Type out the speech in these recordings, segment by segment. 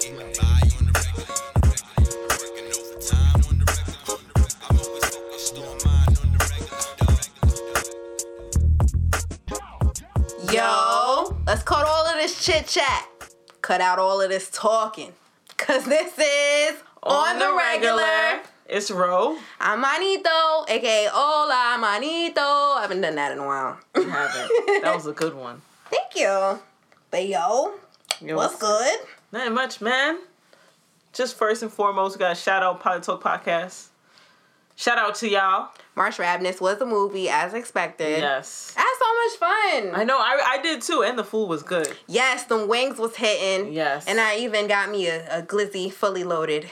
Yo, let's cut all of this chit chat. Cut out all of this talking. Cause this is on, the, regular. It's Ro. I'm Manito, aka Hola Manito. I haven't done that in a while. You haven't. that was a good one. Thank you. But yo, Yo, what's good? Not much, man. Just first and foremost, we got to shout out Pilot Talk Podcast. Shout out to y'all. March Madness was a movie as expected. Yes. Had so much fun. I know, I, I did too, and the food was good. Yes, the wings was hitting. Yes. And I even got me a, a glizzy fully loaded.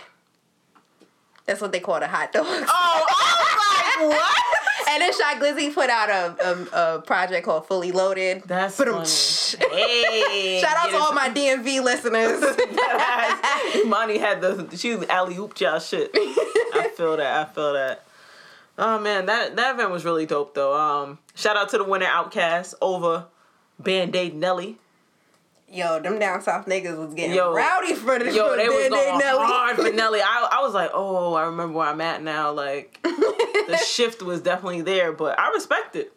That's what they call the hot dog. Oh, I was like, what? And then Shy Glizzy put out a, a, a project called Fully Loaded. That's Ba-dum, funny. Hey. Shout out to all my DMV listeners. Monty had the she alley ooped y'all shit. I feel that. I feel that. Oh man, that that event was really dope though. Um, shout out to the winner OutKast over Band Aid Nelly. Yo, them down south niggas was getting Yo. rowdy for the Yo, they was going Nelly. hard for Nelly. I I was like, oh, I remember where I'm at now. Like the shift was definitely there, but I respect it.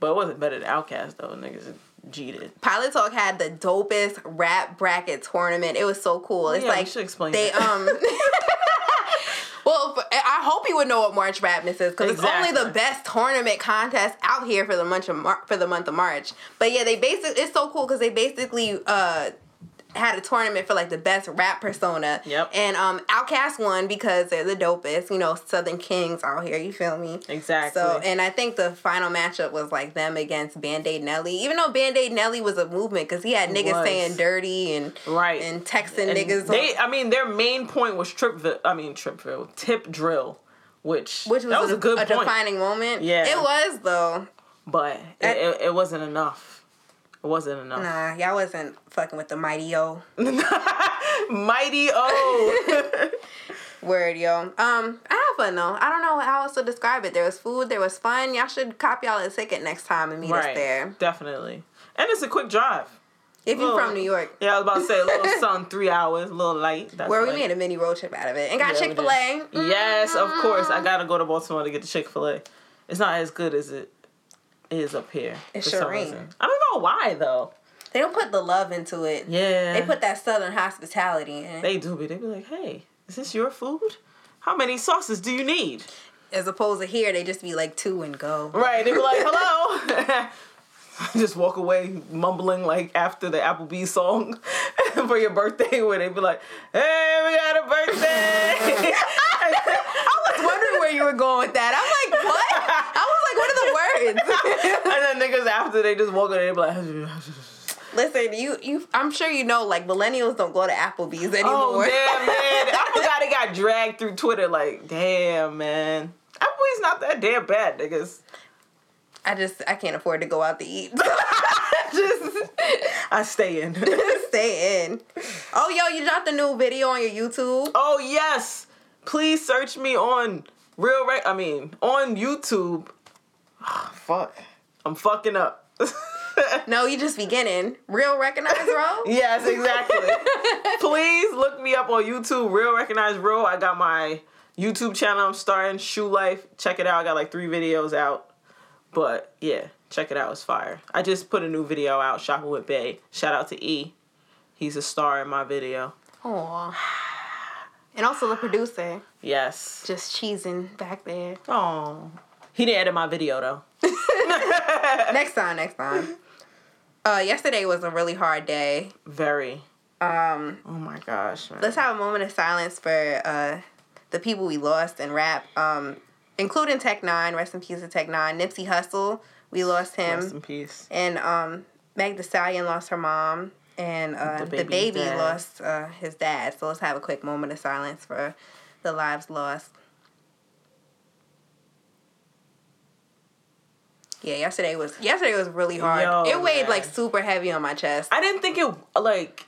But it wasn't better than OutKast though. Niggas cheated. Pilot Talk had the dopest rap bracket tournament. It was so cool. It's Yeah, like should explain they that. um. well, I hope you would know what March Madness is because it's only the best tournament contest out here for the month of Mar- for the month of March. But yeah, they basically it's so cool because they basically uh had a tournament for like the best rap persona. Yep. And um OutKast won because they're the dopest. You know, Southern Kings out here. You feel me? Exactly. So, and I think the final matchup was like them against Band Aid Nelly. Even though Band Aid Nelly was a movement because he had niggas saying dirty and right and texting And niggas, They, I mean, their main point was tripville. I mean, tripville tip drill, which which was, that was a, good a point. defining moment. Yeah. it was though. but That- it, it wasn't enough. It wasn't enough. Nah, y'all wasn't fucking with the mighty O Mighty O. word, yo. Um, I have fun though. I don't know how else to describe it. There was food. There was fun. Y'all should cop y'all a ticket next time and meet us there. Definitely. And it's a quick drive. If you're from New York. Yeah, I was about to say a little sun, three hours, a little light. That's Where we light. made a mini road trip out of it and got Yeah, Chick Fil A. did. Yes, of course. I gotta go to Baltimore to get the Chick Fil A. It's not as good as it is up here. It for sure some ain't. reason. I don't know why though. They don't put the love into it. Yeah. They put that southern hospitality in. They do be. They be like, hey, is this your food? How many sauces do you need? As opposed to here, they just be like two and go. Right. They be like, hello. Just walk away mumbling like after the Applebee's song for your birthday, where they be like, "Hey, we got a birthday." I was wondering where you were going with that. I'm like, what? Are the words? and then niggas after they just walk in they be like, Listen, you, you. I'm sure you know, like millennials don't go to Applebee's oh, anymore. "Oh damn, man!" I forgot it got dragged through Twitter. Like, damn, man. Applebee's not that damn bad, niggas. I just, I can't afford to go out to eat. just I stay in. stay in. Oh, yo, you dropped a new video on your YouTube. Oh yes, please search me on real. Re- I mean, on YouTube. Fuck, I'm fucking up. No, you just beginning. Real recognized role. yes, exactly. please look me up on YouTube. Real recognize real. I got my YouTube channel. I'm starting Shoe Life. Check it out. I got like three videos out. But yeah, check it out. It's fire. I just put a new video out. Shopping with Bay. Shout out to E. He's a star in my video. Aw. And also the producer, Yes. just cheesing back there. Oh. He didn't edit my video though. next time, next time. Uh, yesterday was a really hard day. Very. Um, Oh my gosh, man. let's have a moment of silence for uh, the people we lost in rap, um, including Tech Nine. Rest in peace to Tech Nine. Nipsey Hussle, we lost him, Rest in peace. and um, Meg Thee Stallion lost her mom, and uh, The the, baby lost uh, his dad. So let's have a quick moment of silence for the lives lost. Yeah, yesterday was yesterday was really hard. Yo, it weighed man. like super heavy on my chest. I didn't think it like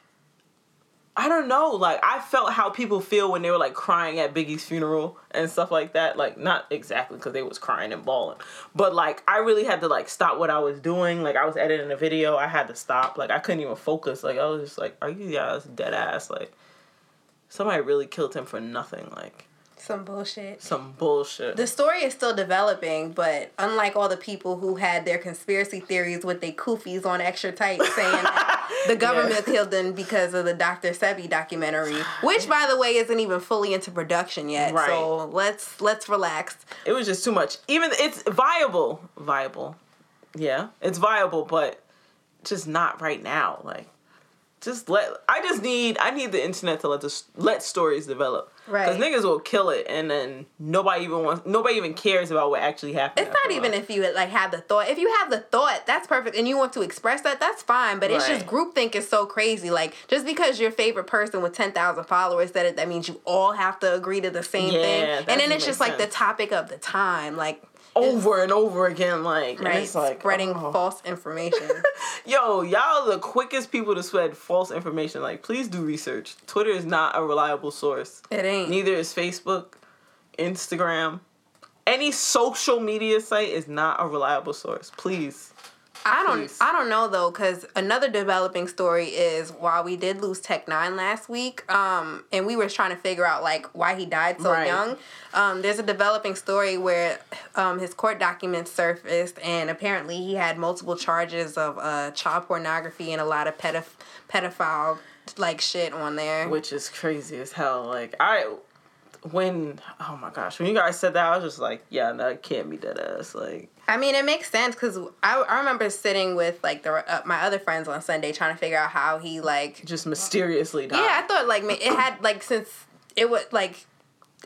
I don't know, like I felt how people feel when they were like crying at Biggie's funeral and stuff like that. Like not exactly because they was crying and bawling, but like I really had to like stop what I was doing. Like I was editing a video, I had to stop. Like I couldn't even focus. Like I was just like, are you guys dead ass? Like somebody really killed him for nothing. Like Some bullshit. some bullshit. The story is still developing, but unlike all the people who had their conspiracy theories with their koofies on extra tight saying that the government killed them because of the Dr. Sebi documentary, which by the way isn't even fully into production yet. Right. So let's let's relax. it was just too much. Even it's viable, viable. Yeah, it's viable, but just not right now. Like, just let. I just need. I need the internet to let the let stories develop. Right. Because niggas will kill it, and then nobody even wants. Nobody even cares about what actually happened. It's not even if you like have the thought. If you have the thought, that's perfect, and you want to express that, that's fine. But it's just groupthink is so crazy. Like just because your favorite person with ten thousand followers said it, that means you all have to agree to the same Yeah, thing. And then it's just like the topic of the time, like over and over again. Like, right, it's like spreading oh. false information. Yo, y'all are the quickest people to spread false information. Like, please do research. Twitter is not a reliable source. it ain't. Neither is Facebook, Instagram. Any social media site is not a reliable source. Please. I don't. I don't know though cuz another developing story is while we did lose Tech 9 last week um and we were trying to figure out like why he died so Right. young um there's a developing story where um his court documents surfaced and apparently he had multiple charges of uh child pornography and a lot of pedoph- pedophile like shit on there. Which is crazy as hell. Like, I. When. Oh my gosh. When you guys said that, I was just like, yeah, that can't be dead ass. Like, I mean, it makes sense because I, I remember sitting with like the uh, my other friends on Sunday trying to figure out how he like just mysteriously died. Yeah, I thought like it had like since it was like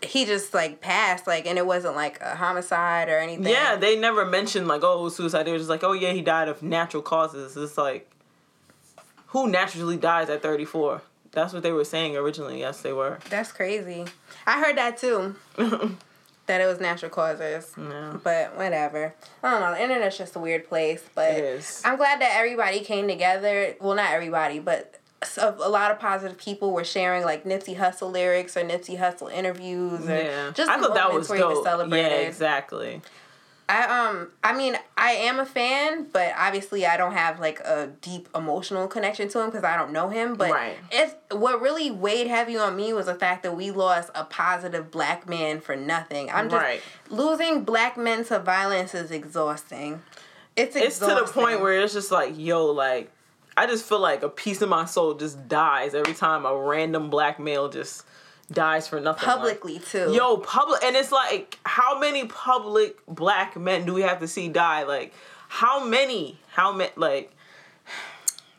he just like passed like and it wasn't like a homicide or anything. Yeah, they never mentioned like, oh, it was suicide. They were just like, oh yeah, he died of natural causes. It's like, who naturally dies at thirty four? That's what they were saying originally. Yes, they were. that's crazy. I heard that too. that it was natural causes. Yeah. But whatever. I don't know. The internet's just a weird place. But. I'm glad that everybody came together. Well, not everybody, but so a lot of positive people were sharing like Nipsey Hussle lyrics or Nipsey Hussle interviews or Yeah, just I thought that was dope. Yeah, exactly. I um I mean I am a fan, but obviously I don't have like a deep emotional connection to him because I don't know him. But Right. it's what really weighed heavy on me was the fact that we lost a positive black man for nothing. I'm just Right. losing black men to violence is exhausting. It's It's to the point where it's just like, yo, like, I just feel like a piece of my soul just dies every time a random black male just dies for nothing. like- publicly too. Yo, public, and it's like, how many public black men do we have to see die? Like, how many? How many? Like,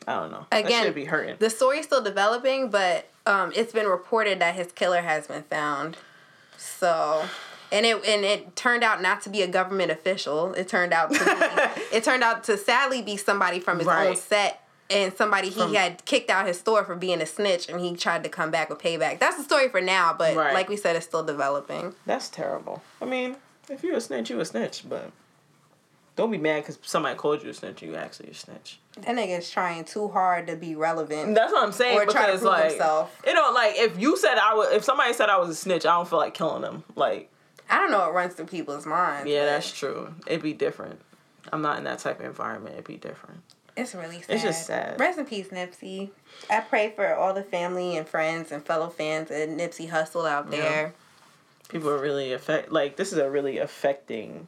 I don't know. that Again, should be hurting. the story's still developing, but um, it's been reported that his killer has been found. So, and it and it turned out not to be a government official. It turned out to be, it turned out to sadly be somebody from his own set and somebody he From- had kicked out his store for being a snitch, and he tried to come back with payback. That's the story for now, but Right. like we said, it's still developing. That's terrible. I mean, if you're a snitch, you a snitch, but don't be mad because somebody called you a snitch. You actually a snitch. That nigga's trying too hard to be relevant. That's what I'm saying. Or because prove like, himself. you know, like if you said I was, if somebody said I was a snitch, I don't feel like killing them. Like, I don't know what runs through people's minds. yeah, but that's true. It'd be different. I'm not in that type of environment. It'd be different. It's really sad. It's just sad. Rest in peace, Nipsey. I pray for all the family and friends and fellow fans of Nipsey Hussle out Yeah. there. People are really affect. Like this is a really affecting.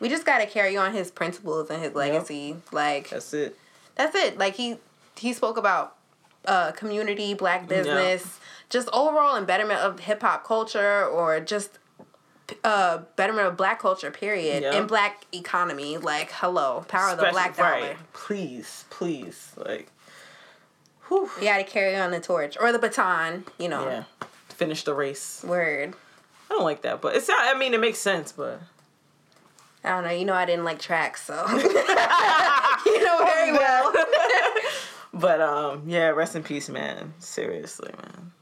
We just gotta carry on his principles and his legacy. Like That's it. that's it. Like he he spoke about uh community, black business, just overall and betterment of hip hop culture or just uh betterment of black culture period Yeah. and black economy. Like hello, power of the black dollar. Right. Please, please, like. Whew. We gotta carry on the torch or the baton. You know, Yeah. Finish the race. word. I don't like that, but it's. Not, I mean, it makes sense, but. I don't know. You know, I didn't like tracks, so you know very well. But um, yeah, rest in peace, man. Seriously, man.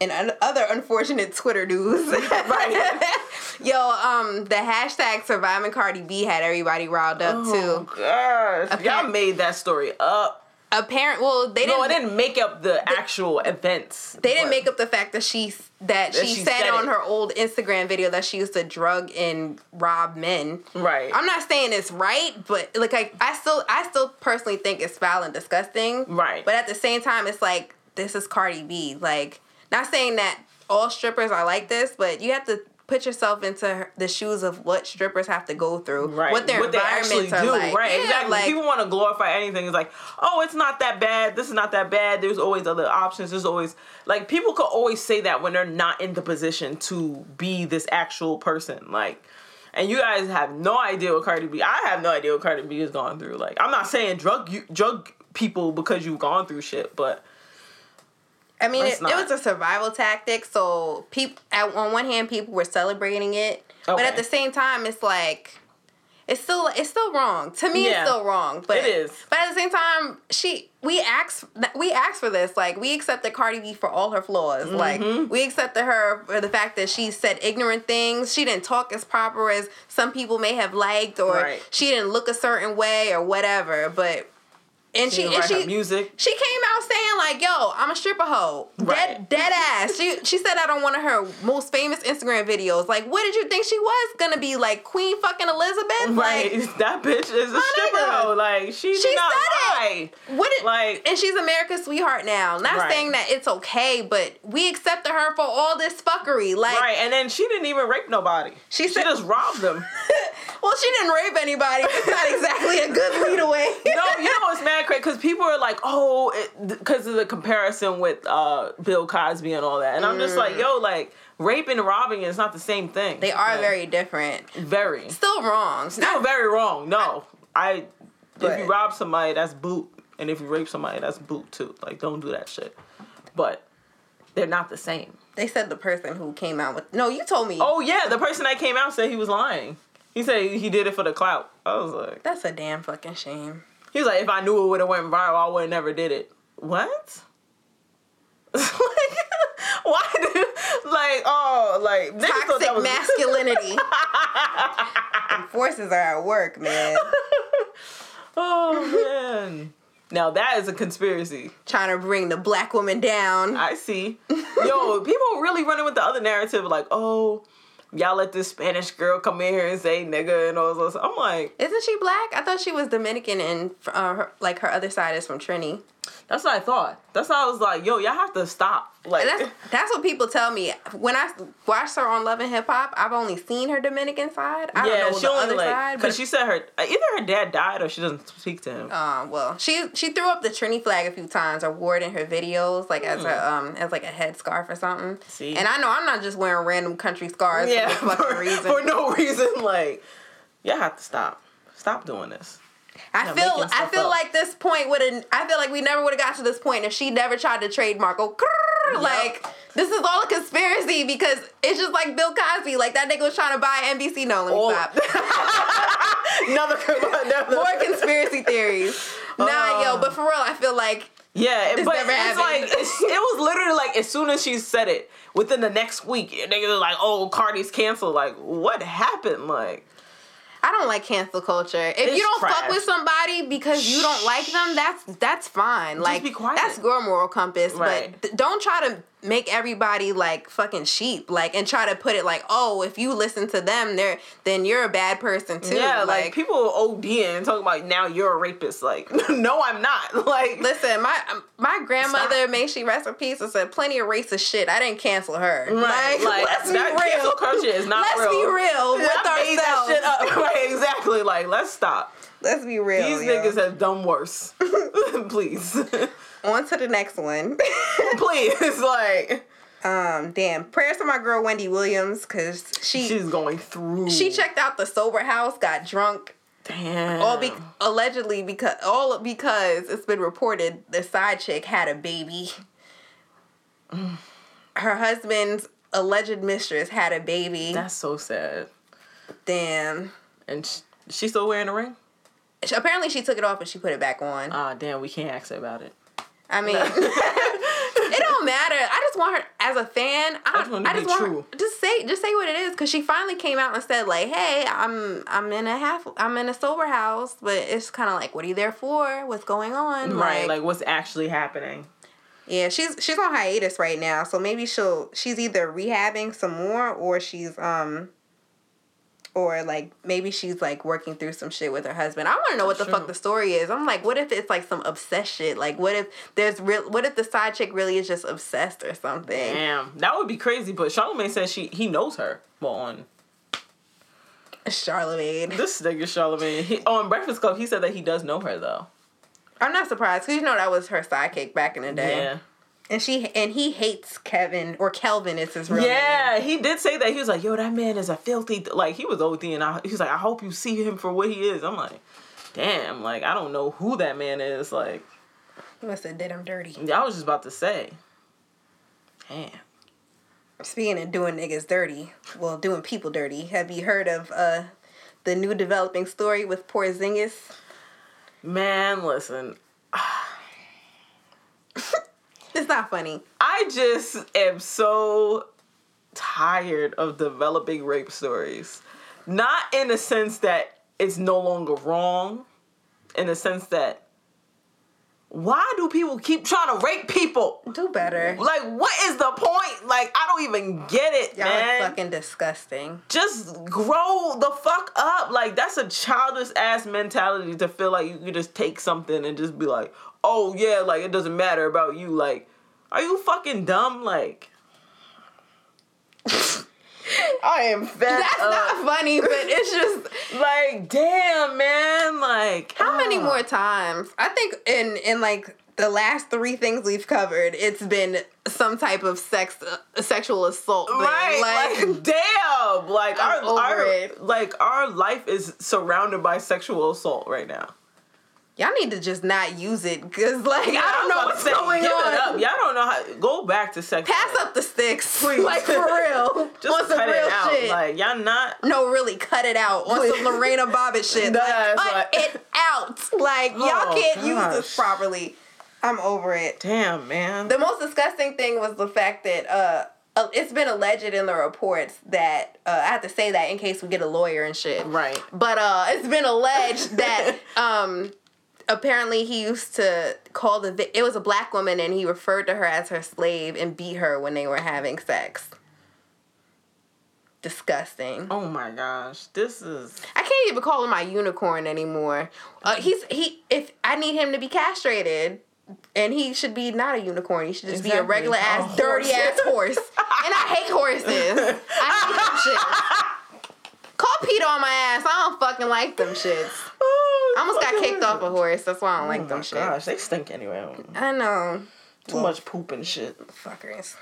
And other unfortunate Twitter news. Right. Yo, um, the hashtag surviving Cardi B had everybody riled up Oh too. gosh, Appar- y'all made that story up. Apparent, well, they No, didn't. I didn't make up the actual events. They didn't make up the fact that she that, That she, she said, said on her old Instagram video that she used to drug and rob men. Right. I'm not saying it's right, but like I, I still I still personally think it's foul and disgusting. Right. But at the same time, it's like this is Cardi B. Like, not saying that all strippers are like this, but you have to put yourself into the shoes of what strippers have to go through, Right. what their they actually environments are do. like. Right. Yeah, exactly. like- People want to glorify anything. It's like, oh, it's not that bad. This is not that bad. There's always other options. There's always like people could always say that when they're not in the position to be this actual person. Like, and you guys have no idea what Cardi B. I have no idea what Cardi B is going through. Like, I'm not saying drug you drug people because you've gone through shit, but I mean, it, it was a survival tactic. So, people on one hand, people were celebrating it, but at the same time, it's like it's still it's still wrong to me. Yeah. It's still wrong, but It is. But at the same time, she we asked we asked for this. Like we accepted Cardi B for all her flaws. Mm-hmm. Like we accepted her for the fact that she said ignorant things. She didn't talk as proper as some people may have liked, or Right. she didn't look a certain way, or whatever. But and she, she, and she music. she came out saying like, "Yo, I'm a stripper hoe." Dead, Right. dead ass. She she said that on one of her most famous Instagram videos. Like, what did you think she was gonna be like, Queen fucking Elizabeth? Right, Like, that bitch is a stripper. nigga. though. Like she, she did not said lie. it. What did, Like- and she's America's sweetheart now. Not Right. saying that it's okay, but we accepted her for all this fuckery. Like, Right, and then she didn't even rape nobody. She She, said- just robbed them. well, she didn't rape anybody. It's not exactly a good lead away. no, you know it's mad crazy because people are like, oh, because of the comparison with uh, Bill Cosby and all that, and I'm just like, yo, like rape and robbing is not the same thing. Mm. They are Like, very different. very, Still wrong. still Not- very wrong. No, I, But- if you rob somebody, that's boot, and if you rape somebody, that's boot too. Like, don't do that shit. But they're not the same. they said the person who came out with. No, you told me. Oh yeah, the person that came out said he was lying. He said he did it for the clout. I was like, That's a damn fucking shame. He was like, if I knew it would have went viral, I would have never did it. What? like, why do like oh like Toxic was- masculinity. Forces are at work, man. oh man. Now that is a conspiracy. Trying to bring the black woman down. I see. Yo, people really running with the other narrative, like, oh, y'all let this Spanish girl come in here and say nigga and all this. I'm like, Isn't she black? I thought she was Dominican and uh, her, like her other side is from Trini. That's what I thought. That's how I was like, yo, y'all have to stop. Like, that's that's what people tell me when I watched her on Love and Hip Hop. I've only seen her Dominican side. I yeah, don't know she the only other like side. because she said her either her dad died or she doesn't speak to him. uh, well, she she threw up the Trini flag a few times or wore it in her videos, like as a um as like a headscarf or something. Hmm. See? And I know I'm not just wearing random country scarves yeah, for no fucking reason. for no reason. Like, y'all have to stop. Stop doing this. I feel I feel up. like this point would have I feel like we never would have got to this point if she never tried to trademark oh grrr, like this is all a conspiracy because it's just like Bill Cosby like that nigga was trying to buy NBC no let me All- stop another, another more conspiracy theories nah yo um, but for real I feel like Yeah, This but never it's happened. like it's, it was literally like as soon as she said it, within the next week, niggas like, "Oh, Cardi's canceled." Like, what happened? Like, I don't like cancel culture. If It's you don't fuck with somebody because you don't like them, that's that's fine. like be quiet. that's your moral compass. Right. But th- don't try to make everybody like fucking sheep. Like and try to put it like, oh, if you listen to them, they're then you're a bad person too. yeah, like, like, people ODing and talking about now you're a rapist. Like, no, I'm not. Like, Listen, my um, my grandmother, may she rest in peace, said plenty of racist shit. I didn't cancel her. Right, Like, like, let's be that real. cancel culture is not let's real. be real with I ourselves. shit up. Right, exactly. Like, let's stop. Let's be real. These yo. niggas have done worse. Please, On to the next one. please. Like, Um, damn. Prayers to my girl Wendy Williams because she she's going through. she checked out the sober house, got drunk, Damn. all be allegedly because all because it's been reported the side chick had a baby. Her husband's alleged mistress had a baby. That's so sad. damn. And sh- she still wearing a ring? She- Apparently she took it off and she put it back on. Ah, damn, we can't ask her about it. I mean, it don't matter. I just want her as a fan. I, just want it I to just be want true. her, just say just say what it is because she finally came out and said like, "Hey, I'm I'm in a half I'm in a sober house," but it's kind of like, "What are you there for? What's going on?" Right, like what's actually happening. yeah, she's she's on hiatus right now, so maybe she'll she's either rehabbing some more or she's um or like maybe she's like working through some shit with her husband. I want to know what the Sure. fuck the story is. I'm like, what if it's like some obsessed shit? Like, what if there's real? What if the side chick really is just obsessed or something? Damn, that would be crazy. But Charlamagne says she he knows her. Well, on Charlamagne. this nigga Charlamagne, he, on Breakfast Club, he said that he does know her though. I'm not surprised because you know that was her sidekick back in the day. Yeah. And she and he hates Kevin or Kelvin is his real name. Yeah, he did say that. He was like, "Yo, that man is a filthy." th-" Like he was OD, and I, he was like, "I hope you see him for what he is." I'm like, "Damn!" Like I don't know who that man is. Like He must have did him dirty. Yeah, I was just about to say, damn. Speaking of doing niggas dirty, well, doing people dirty. Have you heard of uh the new developing story with Poor Porzingis? Man, listen, It's not funny. I just am so tired of developing rape stories. Not in the sense that it's no longer wrong, in the sense that why do people keep trying to rape people? Do better. Like, what is the point? Like, I don't even get it, Y'all man. are fucking disgusting. Just grow the fuck up. Like, that's a childish ass mentality to feel like you can just take something and just be like, oh yeah, like it doesn't matter about you. Like, are you fucking dumb? Like, I am fed That's up. not funny, but it's just like, damn, man. Like, how many ah. more times? I think in in like the last three things we've covered, it's been some type of sex uh, sexual assault. thing. Right, like, damn, like I'm our, over our it. like our life is surrounded by sexual assault right now. Y'all need to just not use it because like I don't know about to what's say, going give on. It up. Y'all don't know how. Go back to sex. Pass ed. up the sticks, Please. like for real. Just on cut it out. shit. Like y'all not. no, really, cut it out on some Lorena Bobbitt shit. Like, cut like- it out. Like y'all Oh, can't use this properly. I'm over it. Damn, man. The most disgusting thing was the fact that uh, uh, it's been alleged in the reports that uh, I have to say that in case we get a lawyer and shit. Right. But uh, it's been alleged that um, apparently he used to call the vi- it was a black woman and he referred to her as her slave and beat her when they were having sex. Disgusting. Oh my gosh, this is. I can't even call him my unicorn anymore. Uh, he's he. If I need him to be castrated, and he should be not a unicorn. He should just be a regular ass, dirty horse. ass horse. and I hate horses. I hate them shits. Call Peter on my ass. I don't fucking like them shits. I almost got kicked off a horse. That's why I don't Oh like them shits. gosh, they stink anyway. I know. Too much poop and shit, Fuckers.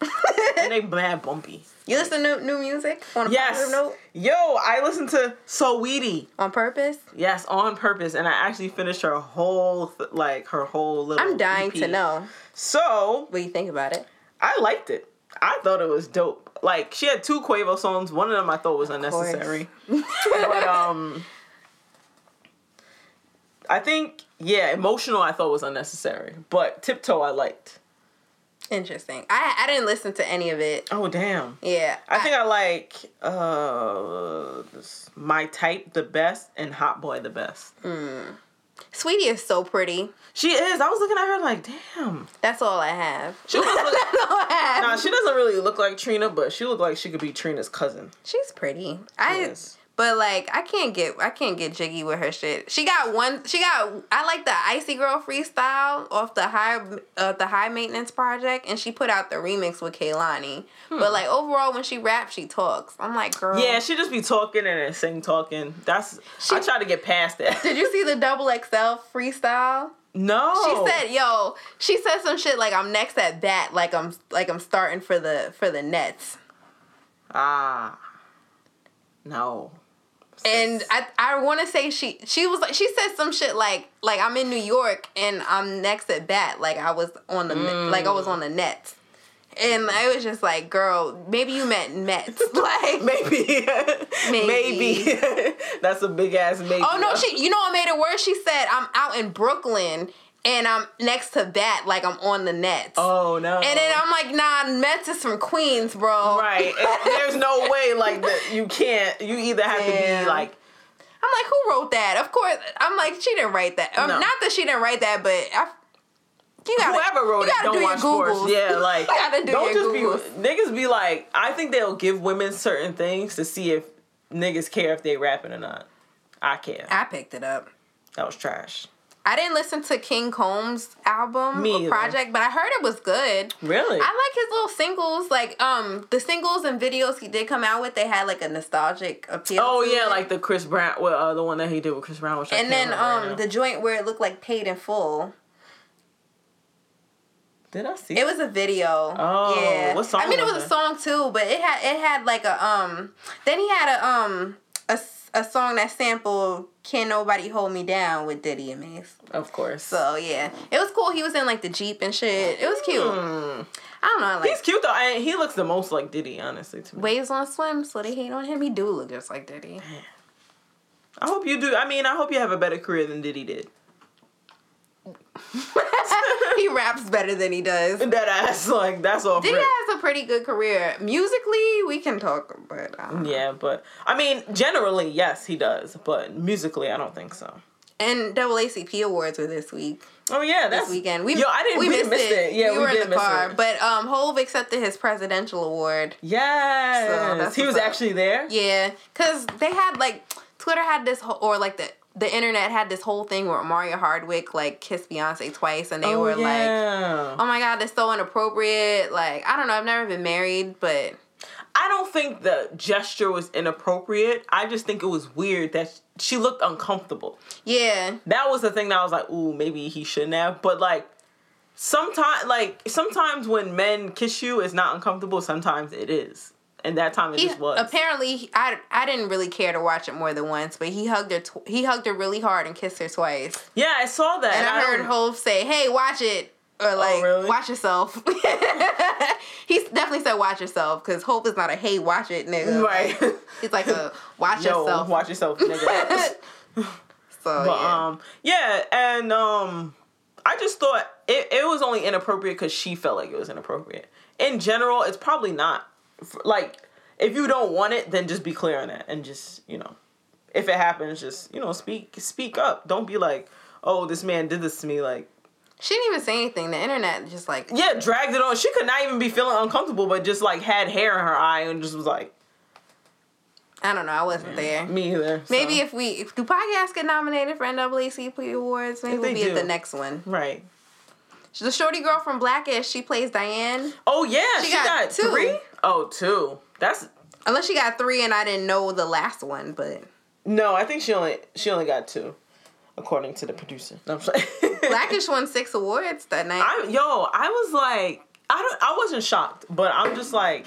and they bad bumpy. You listen to new music on a Yes. positive note Yo, I listened to Saweetie. on purpose? Yes, on purpose, and I actually finished her whole th- like her whole little. I'm dying EP. to know So what do you think about it. I liked it. I thought it was dope. Like she had two Quavo songs. One of them I thought was course. unnecessary. but um, I think yeah, emotional I thought was unnecessary. But tiptoe I liked. Interesting. I I didn't listen to any of it. Oh damn. Yeah. I think I like uh this, my type the best and hot boy the best. Saweetie is so pretty. She is. I was looking at her like, damn. That's all I have. She look- That's all I have. Nah, she doesn't really look like Trina, but she looked like she could be Trina's cousin. She's pretty. I Yes. But like I can't get I can't get jiggy with her shit. She got one she got I like the Icy Girl freestyle off the high uh, the high maintenance project and she put out the remix with Kehlani. But like overall when she raps she talks. I'm like girl. Yeah, she just be talking and then sing talking. That's I try to get past that. Did you see the double XL freestyle? no. She said, "Yo," she said some shit like I'm next at bat, like I'm like I'm starting for the for the Nets. ah. No. And I I want to say she she was like she said some shit like like I'm in New York and I'm next at bat like I was on the like I was mm. on the Nets. And I was just like, girl, maybe you meant Mets. Like, Maybe. Maybe. maybe. That's a big ass maybe. oh no, she, you know what made it worse? She said, I'm out in Brooklyn and I'm next to that, like I'm on the Nets. Oh no. And then I'm like, nah, Mets is from Queens, bro. Right. There's no way like that you can't you either have to be like I'm like, who wrote that? Of course, I'm like, she didn't write that. Um, No. Not that she didn't write that, but I, you gotta, whoever wrote you it gotta don't do your watch sports. Yeah, like You gotta do don't just Googles. be niggas be like I think they'll give women certain things to see if niggas care if they rapping or not. I care. I picked it up. That was trash. I didn't listen to King Combs' album Me or either. project, but I heard it was good. Really? I like his little singles, like um the singles and videos he did come out with. They had like a nostalgic appeal. oh yeah, it. like the Chris Brown, well, uh, the one that he did with Chris Brown. And then um the joint where it looked like paid in full. did I see? It it? was a video. Oh, yeah. what song I mean, it was was a song too, but it had it had like a um. Then he had a um a, song that sampled "Can Nobody Hold Me Down" with Diddy and Mase. of course. So yeah, it was cool. He was in like the jeep and shit. It was cute. Hmm. I don't know. I like He's cute though. and he looks the most like Diddy, honestly. To me. waves on swim, so they hate on him. He do look just like Diddy. I hope you do. I mean, I hope you have a better career than Diddy did. he raps better than he does. That ass, like that's all. Diddy has a pretty good career. Musically, we can talk, but I don't know. Yeah, but I mean, generally, yes, he does. But musically, I don't think so. And AACP awards were this week. Oh yeah, that's this weekend. We Yo, I didn't. We, We, missed, missed it. Yeah, we, we, were did in the miss car, it. but um, Hove accepted his presidential award. yes, So he was up. actually there. Yeah, cause they had like Twitter had this whole, or like the the internet had this whole thing where Omari Hardwick like kissed Beyonce twice, and they oh, were like, "Oh my god, that's so inappropriate." Like I don't know, I've never been married, but I don't think the gesture was inappropriate. I just think it was weird that she looked uncomfortable. yeah, That was the thing that I was like, ooh, maybe he shouldn't have. But like, sometimes, like sometimes when men kiss you, it's not uncomfortable. Sometimes it is, and that time it he just was. apparently I I didn't really care to watch it more than once, but he hugged her tw- he hugged her really hard and kissed her twice. yeah, I saw that, And I heard don't- Hove say, "Hey, watch it." Or like, really? watch yourself. he definitely said watch yourself because Hove is not a hey watch it nigga. right. He's like a watch Yo, yourself. watch yourself, nigga. So But yeah. um, yeah, and um, I just thought it, it was only inappropriate because she felt like it was inappropriate. In general, it's probably not. Like, if you don't want it, then just be clear on that, and just you know, if it happens, just you know, speak speak up. Don't be like, oh, this man did this to me. Like, she didn't even say anything. The internet just like yeah, dragged it on. She could not even be feeling uncomfortable, but just like had hair in her eye and just was like, I don't know. I wasn't there. me either. so. Maybe if we if do podcasts get nominated for NAACP awards, maybe we'll be at the next one. right. The shorty girl from Blackish, she plays Diane. Oh yeah, She she, got got, two. three. Oh, two. That's Unless she got three and I didn't know the last one, but No, I think she only she only got two, according to the producer. No, I'm sorry. Blackish won six awards that night. I yo, I was like, I don't, I wasn't shocked, but I'm just like,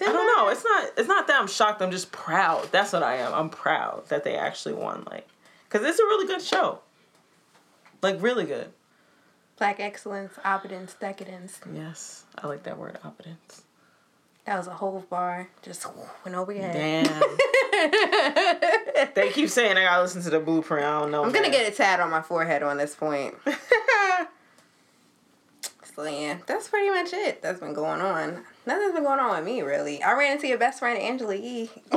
I don't know. It's not, it's not that I'm shocked. I'm just proud. That's what I am. I'm proud that they actually won. Like, cause it's a really good show. Like really good. Black excellence, opulence, decadence. Yes, I like that word, opulence. That was a whole bar. Just went over your head. Damn. they keep saying I gotta listen to the blueprint. I don't know. I'm gonna man. get a tat on my forehead on this point. So yeah, that's pretty much it. That's been going on. Nothing's been going on with me really. I ran into your best friend Angela E.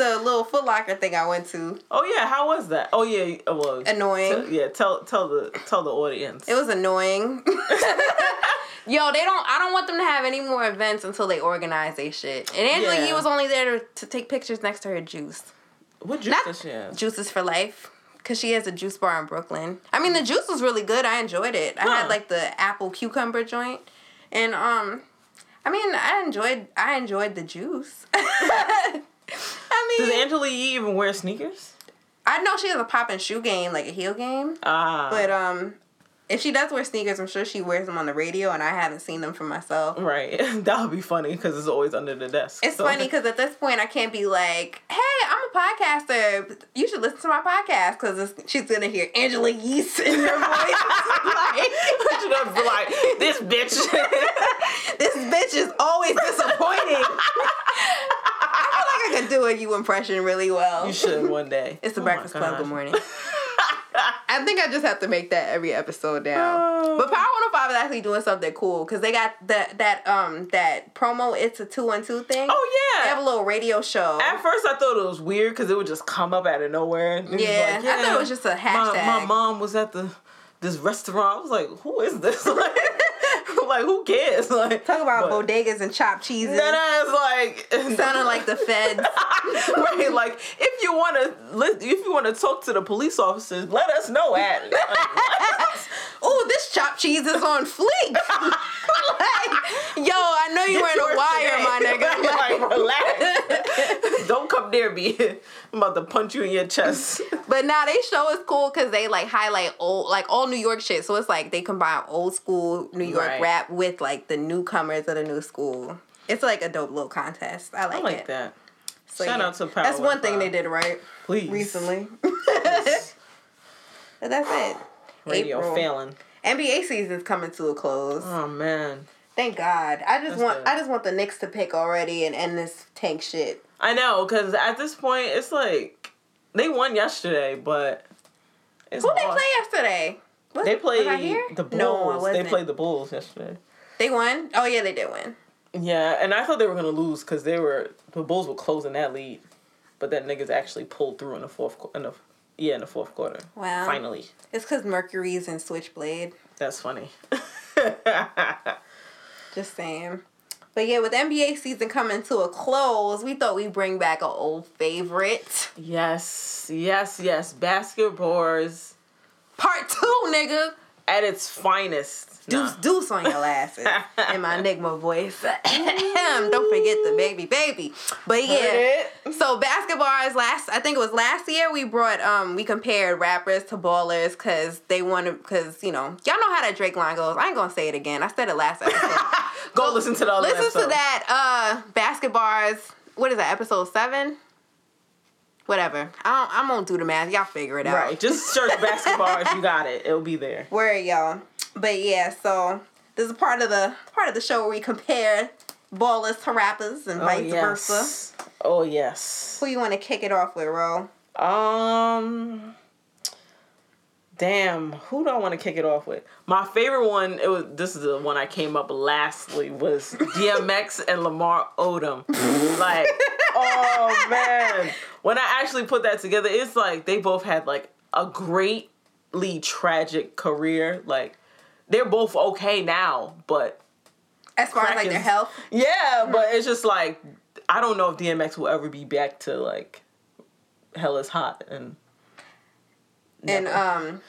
the little Foot Locker thing I went to. Oh yeah, how was that? Oh yeah, it was Annoying. Tell- yeah, tell tell the tell the audience. It was annoying. Yo, they don't. I don't want them to have any more events until they organize their shit. And Angela Yeah. Yee was only there to, to take pictures next to her juice. what juice Not- does she have? Juices for life. Cause she has a juice bar in Brooklyn. I mean, the juice was really good. I enjoyed it. I had like the apple cucumber joint, and um, I mean, I enjoyed. I enjoyed the juice. I Does mean, Angela Yee even wear sneakers? I know she has a pop and shoe game, like a heel game. Ah, But um, if she does wear sneakers, I'm sure she wears them on the radio, and I haven't seen them for myself. right. that would be funny because it's always under the desk. It's So- funny because at this point I can't be like, "Hey, I'm a podcaster. You should listen to my podcast." Because she's gonna hear Angela Yeast in your voice. like, be like this bitch. this bitch is always disappointing. I feel like I could do a you impression really well. you should one day. It's the Oh Breakfast Club. Good morning. I think I just have to make that every episode now. Oh. But Power 105 is actually doing something cool because they got that that um that promo. It's a two one two thing. Oh yeah. They have a little radio show. At first, I thought it was weird because it would just come up out of nowhere. And it was Yeah, I thought it was just a My, hashtag. my mom was at the this restaurant. I was like, who is this? Like, like who cares? Like Talk about but- bodegas and chopped cheeses. That ass like Sounding like the feds. right, like if you want to, if you want to talk to the police officers, let us know at. Like, oh, this chopped cheese is on fleek. like, yo, I know you were in a wire, today. my nigga. Like, like, relax. Don't come near me. I'm about to punch you in your chest. but now they show is cool because they like highlight old, like all New York shit. So it's like they combine old school New York Right. rap with like the newcomers of the new school. It's like a dope little contest. I like, I like it. that. So, Shout yeah. out to Power That's one thing they did right Please. recently. but that's it. Radio April. failing. NBA season's coming to a close. Oh man. Thank God. I just That's want good. I just want the Knicks to pick already and end this tank shit. I know, cause at this point it's like they won yesterday, but it's Who they play yesterday? Was, They was played I here? the Bulls. No, I they wasn't. played the Bulls yesterday. They won. Oh yeah, they did win. Yeah, and I thought they were gonna lose because they were the Bulls were closing that lead, but that niggas actually pulled through in the fourth qu- in the yeah in the fourth quarter. Wow. Finally, It's because Mercury's in Switchblade. that's funny. Just saying. But yeah, with NBA season coming to a close, we thought we'd bring back an old favorite. yes, yes, yes. Basketball's Part two, nigga. at its finest. Deuce Nah. deuce on your asses. in my Enigma voice. Don't forget the baby baby. But yeah. So basketball is last. I think it was last year. We brought um we compared rappers to ballers because they wanted because you know y'all know how that Drake line goes. I ain't gonna say it again. I said it last episode. Go listen to the other Listen episode. to that. Uh, basketball's what is that? Episode seven. Whatever. I don't, I won't do the math. Y'all figure it out. Right, just search basketball. If you got it. It'll be there. Where y'all? But yeah, so this is part of the part of the show where we compare ballers to rappers and vice versa. Oh yes. Who you want to kick it off with, Ro? Um. Damn, who do I want to kick it off with? My favorite one, it was this is the one I came up lastly was DMX and Lamar Odom. like, oh man, when I actually put that together, it's like they both had like a greatly tragic career. Like, they're both okay now, but As far as like their is- health. yeah, hmm. but it's just like I don't know if DMX will ever be back to like hell is hot and and um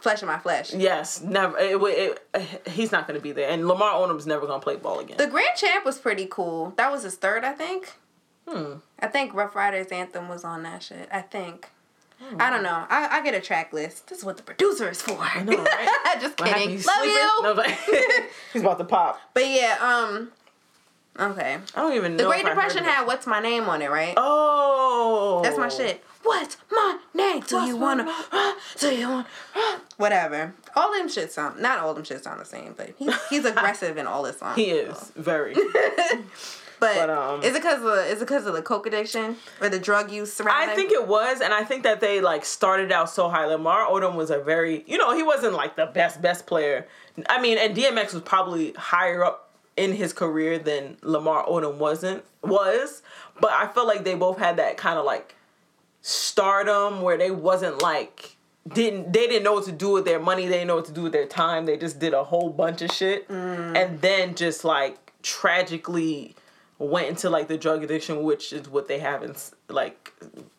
flesh of my flesh. yes, never. It, it, it, he's not going to be there, and Lamar Odom's never going to play ball again. The Grand Champ was pretty cool. That was his third, I think. Hmm. I think Ruff Ryders Anthem was on that shit. I think. I don't know. I, I get a track list. This is what the producer is for. I know, right? Just kidding. happened? Love sleeping? you. No, but he's about to pop. But yeah, um, okay. I don't even know. The. Great if I heard Depression had "What's My Name" on it, right? Oh, That's my shit. What's my name? Do What's you wanna? Do you want? Whatever. All them shit sound. Not all them shit sound the same, but he, he's aggressive in all his songs. He is very. But, But, um, is it because of is it because of the coke addiction or the drug use surrounding? I think it was, and I think that they like started out so high. Lamar Odom was a very, you know, he wasn't like the best best player. I mean, and DMX was probably higher up in his career than Lamar Odom wasn't was, but I feel like they both had that kind of like stardom where they wasn't like didn't they didn't know what to do with their money, they didn't know what to do with their time. They just did a whole bunch of shit, mm. and then just like tragically went into like the drug addiction, which is what they have in like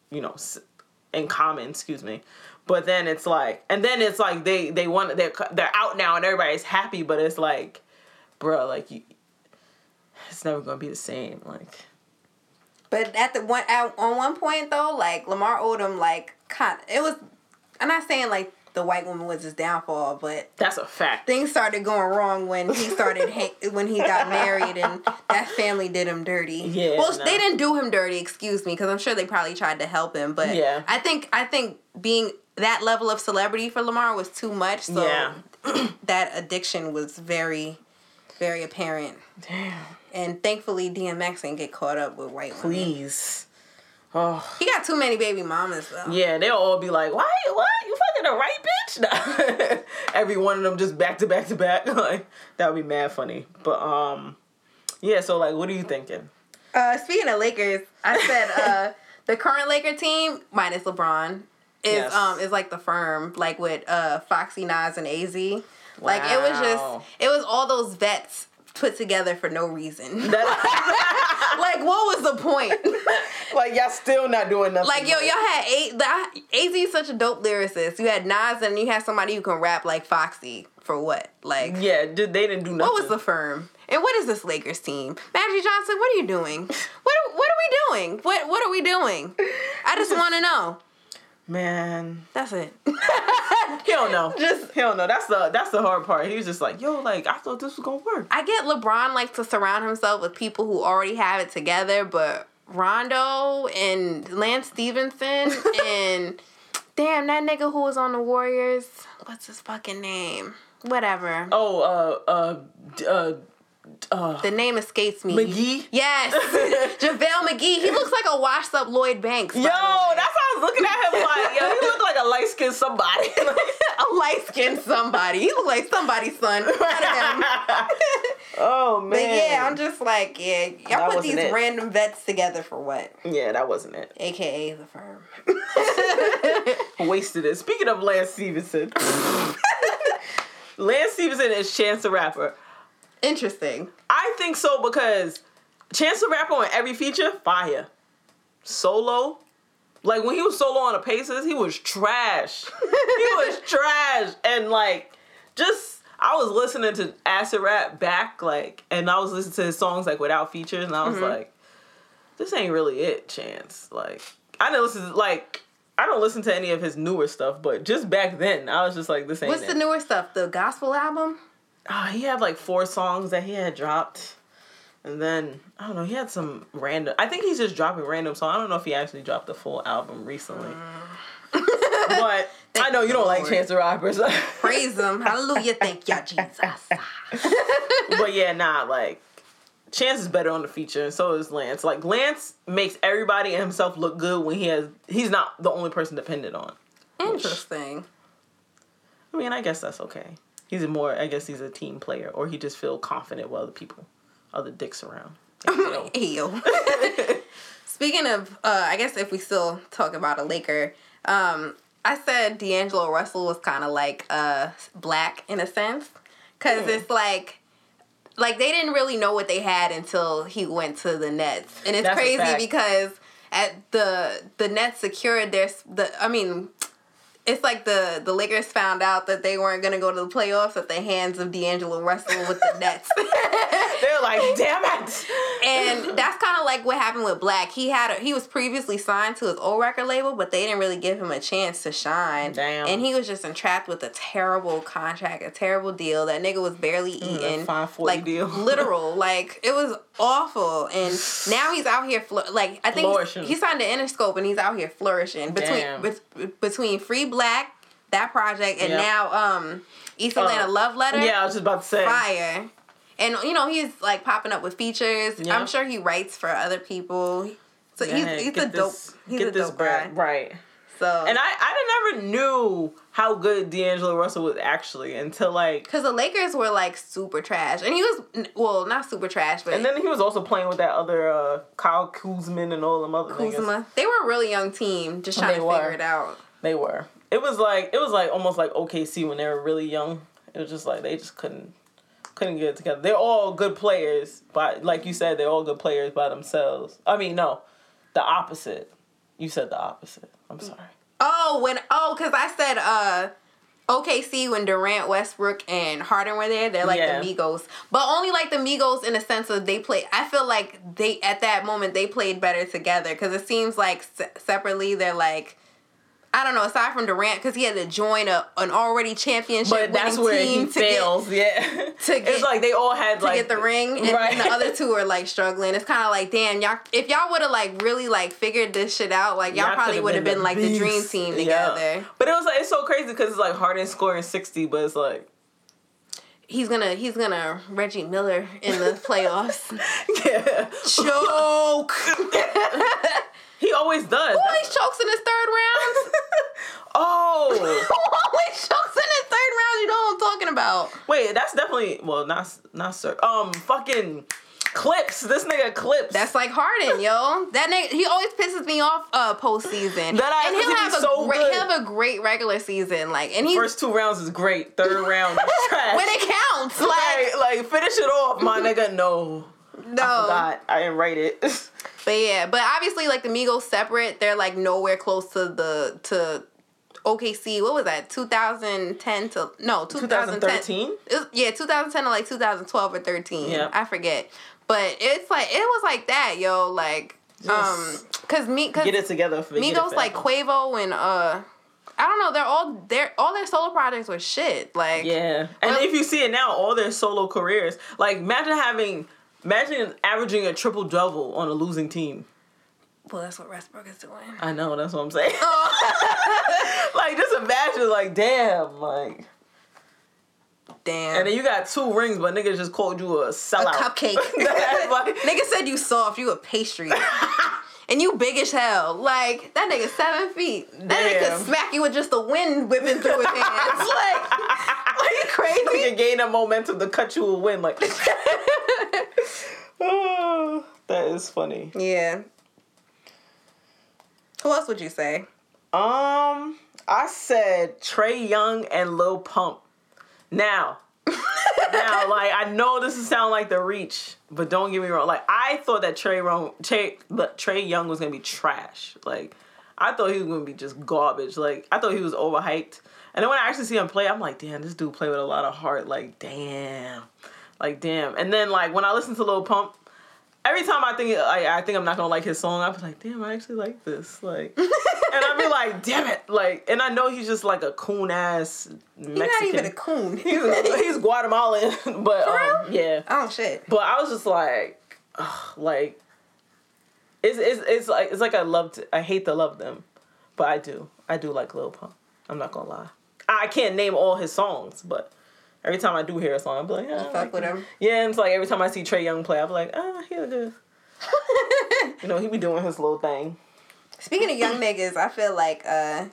you know in common. Excuse me. But then it's like, and then it's like they they want they're they're out now and everybody's happy, but it's like, bro, like you, it's never gonna be the same. Like, But at the one at, on one point though, like Lamar Odom, like kind it was. I'm not saying like the white woman was his downfall, but that's a fact. things started going wrong when he started ha- when he got married and that family did him dirty. Yeah, Well, no. they didn't do him dirty. Excuse me, because I'm sure they probably tried to help him, but Yeah. I think I think being that level of celebrity for Lamar was too much. So Yeah. that addiction was very, very apparent. Damn. And thankfully, DMX didn't get caught up with white women. Please. Oh. He got too many baby mamas though. Yeah, they'll all be like, "Why? What? You fucking a right bitch?" Nah. Every one of them just back to back to back. Like that would be mad funny. But um, yeah. So like, what are you thinking? Uh, speaking of Lakers, I said uh, the current Laker team minus LeBron is Yes. um is like the firm like with uh Foxy Nas and Az. Like it was just it was all those vets put together for no reason. Like what was the point? like y'all still not doing nothing. like yo, y'all had eight. The, Az is such a dope lyricist. You had Nas and you had somebody who can rap like Foxy. For what? Like Yeah, they didn't do nothing. what was the firm? And what is this Lakers team? Magic Johnson, what are you doing? What are, what are we doing? What what are we doing? I just want to know. Man? That's it. He don't know. Just- he don't know. That's the that's the hard part. He was just like, yo, like I thought this was gonna work. I get LeBron like to surround himself with people who already have it together, but Rondo and Lance Stephenson and damn that nigga who was on the Warriors, what's his fucking name? Whatever. Oh, uh, uh, uh, uh, The name escapes me. McGee. Yes, JaVale McGee. He looks like a washed up Lloyd Banks. Yo, that's how I was looking at him like, yo, he looked like a light skinned somebody. a light skinned somebody. He look like somebody's son. None of him. oh man. But yeah, I'm just like, yeah, y'all That put these it. random vets together for what? yeah, that wasn't it. AKA the firm. Wasted it. Speaking of Lance Stephenson, Lance Stephenson is Chance the Rapper. Interesting. I think so because Chance the Rapper on every feature, fire. Solo, like when he was solo on the Pacers, he was trash. he was trash, and like just I was listening to acid rap back, like, and I was listening to his songs like without features, and I was mm-hmm. like, this ain't really it, Chance. Like, I didn't listen to like. I don't listen to any of his newer stuff, but just back then, I was just like, "This ain't What's it." the newer stuff? The gospel album? Uh, he had like four songs that he had dropped. And then I don't know, he had some random I think he's just dropping random songs. I don't know if he actually dropped the full album recently. but I know you don't like Chance the Rapper. so- Praise him. Hallelujah. Thank you, Jesus. but yeah, nah, like Chance is better on the feature, and so is Lance. Like Lance makes everybody and himself look good when he has he's not the only person dependent on. Interesting. I mean, I guess that's okay. He's a more I guess he's a team player, or he just feel confident with other people, other dicks around. Ew. Speaking of, uh, I guess if we still talk about a Laker, um, I said D'Angelo Russell was kind of like uh, 6LACK in a sense, because Hmm. it's like, like they didn't really know what they had until he went to the Nets, and it's That's crazy because at the the Nets secured their the I mean. It's like the the Lakers found out that they weren't gonna go to the playoffs at the hands of D'Angelo Russell with the Nets. They're like, damn it. And that's kind of like what happened with 6LACK. He had a, he was previously signed to his old record label, but they didn't really give him a chance to shine. Damn. And he was just entrapped with a terrible contract, a terrible deal. That nigga was barely eating. 540 like deal. literal, like it was awful. And now he's out here, fl- like I think he signed to Interscope, and he's out here flourishing between Damn. bet- between Free 6LACK, that project, and Yep. now um East Atlanta Uh, Love Letter Yeah, I was just about to say. fire. And you know he's like popping up with features. Yeah. I'm sure he writes for other people. So Yeah, he's he's a dope this- he's get a this dope guy. Right. So And I, I never knew how good D'Angelo Russell was actually until like because the Lakers were like super trash, and he was well not super trash, but and then he was also playing with that other uh, Kyle Kuzman and all them other niggas. Kuzma. They were a really young team, just trying They to were. figure it out. They were. It was like it was like almost like OKC when they were really young. It was just like they just couldn't couldn't get it together. They're all good players, but like you said, they're all good players by themselves. I mean, no, the opposite. You said the opposite. I'm sorry. Oh, when oh, because I said uh OKC when Durant, Westbrook, and Harden were there, they're like Yeah. the Migos, but only like the Migos in the sense of they play. I feel like they at that moment they played better together because it seems like se- separately they're like. I don't know. Aside from Durant, because he had to join a an already championship But that's winning where he team to get, yeah, to it's like they all had to like get the ring, and right. the other two are like struggling. It's kind of like, damn, y'all. If y'all would have like really like figured this shit out, like y'all, probably could've would have been, the like the dream beast. team Yeah. together. But it was like it's so crazy because it's like Harden scoring sixty, but it's like He's gonna he's gonna Reggie Miller in the playoffs. yeah, Choke. he always does. Who always chokes in his third round? oh, Who always chokes in his third round? You know what I'm talking about? wait, that's definitely well, not not sir. Um, fucking Clips. This nigga clips. That's like Harden, yo. That nigga, he always pisses me off uh postseason. That ass and he'll have a so great, good. he'll have a great regular season, like, and he's First two rounds is great. Third round is trash. when it counts, like, like, like finish it off, my nigga. No. No. I forgot. I didn't write it. But yeah, but obviously, like the Migos separate, they're like nowhere close to the to OKC. What was that? 2010 to no 2010. 2013? Yeah, 2010 to like 2012 or 13. Yeah. I forget. But it's like it was like that, yo. Like um, cause me, cause Get it together. For Migos like Quavo and uh, I don't know. They're all their all their solo projects were shit. Like Yeah. And Well- if you see it now, all their solo careers, like imagine having, imagine averaging a triple double on a losing team. well, that's what Westbrook is doing. I know, that's what I'm saying. Oh. like, just imagine, like, damn, like. Damn. And then you got two rings, but niggas just called you a sellout. a cupcake. Like- nigga said you soft, you a pastry. And you big as hell. Like, that nigga seven feet. That nigga Damn. could smack you with just the wind whipping through his hands. like, are you crazy? Nigga gain that momentum to cut you a win, like. oh, that is funny. Yeah. Who else would you say? Um, I said Trae Young and Lil Pump. Now, now, like I know this is sound like the reach, but don't get me wrong. Like I thought that Trae Young, Trae, Trae Young was gonna be trash. Like I thought he was gonna be just garbage. Like I thought he was overhyped. And then when I actually see him play, I'm like, damn, this dude play with a lot of heart. Like damn, like damn. And then like when I listen to Lil Pump. Every time I think I, I think I'm not gonna like his song, I be like, damn, I actually like this. Like, and I be like, damn it, like, and I know he's just like a coon ass Mexican. He's not even a coon. he's, he's Guatemalan, but um, yeah. oh shit. But I was just like, ugh, like, it's, it's it's like it's like I love to, I hate to love them, but I do I do like Lil Pump. I'm not gonna lie. I can't name all his songs, but every time I do hear a song, I'm like, yeah, Fuck like him. Yeah, and it's like every time I see Trae Young play, I'm like, ah, he's good. You know, he be doing his little thing. Speaking of young niggas, I feel like uh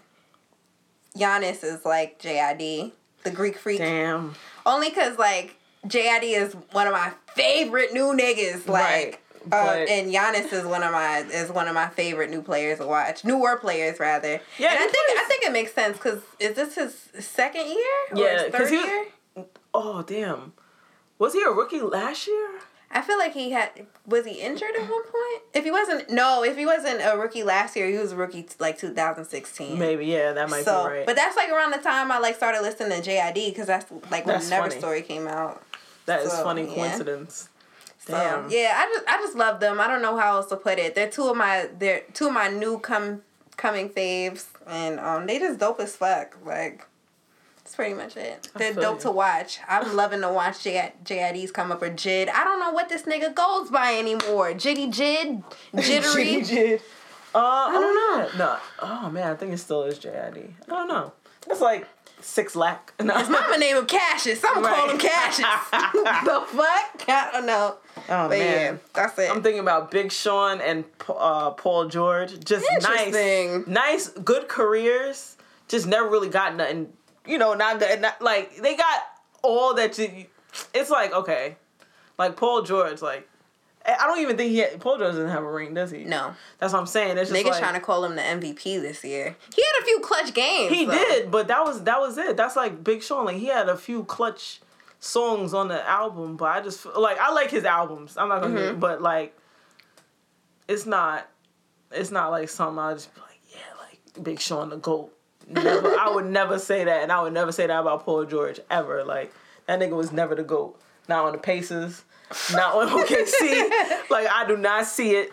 Giannis is like JID, the Greek freak. Damn. Only cause like JID is one of my favorite new niggas. Like Right, uh, and Giannis is one of my is one of my favorite new players to watch. Newer players rather. Yeah, And I think plays- I think it makes sense because is this his second year? Or Yeah, his 'cause third he was-? Oh damn. Was he a rookie last year? I feel like he had was he injured at one point? If he wasn't no, if he wasn't a rookie last year, he was a rookie t- like 2016. Maybe, yeah, that might so, be right. but that's like around the time I like started listening to JID because that's like when That's Never funny. Story came out. that is so, funny yeah. coincidence. So Damn. yeah, I just I just love them. I don't know how else to put it. They're two of my they're two of my new come coming faves, and um they just dope as fuck. Like that's pretty much it. They're dope you. to watch. I'm loving to watch J- JID's come up or Jid. I don't know what this nigga goes by anymore. Jitty Jid, jittery. Jid. Uh, I don't know. No. Oh man, I think it still is JID. I don't know. It's like 6LACK. No. Mama name him Cassius. I'm gonna call him Right. Cassius. the fuck? I don't know. Oh But yeah, man. that's it. I'm thinking about Big Sean and uh, Paul George. Just nice, nice, good careers. Just never really got nothing. You know, not good. Not, like they got all that. You, it's like okay, like Paul George. Like I don't even think he. Had, Paul George doesn't have a ring, does he? no. That's what I'm saying. It's just Niggas like, trying to call him the MVP this year. He had a few clutch games. He though. did, but that was that was it. That's like Big Sean. Like he had a few clutch songs on the album, but I just like I like his albums. I'm not gonna, Mm-hmm. but like, it's not, it's not like something I just be like, yeah, like Big Sean the goat. Never, I would never say that, and I would never say that about Paul George ever. Like that nigga was never the goat. Not on the Pacers, not on OKC. like I do not see it.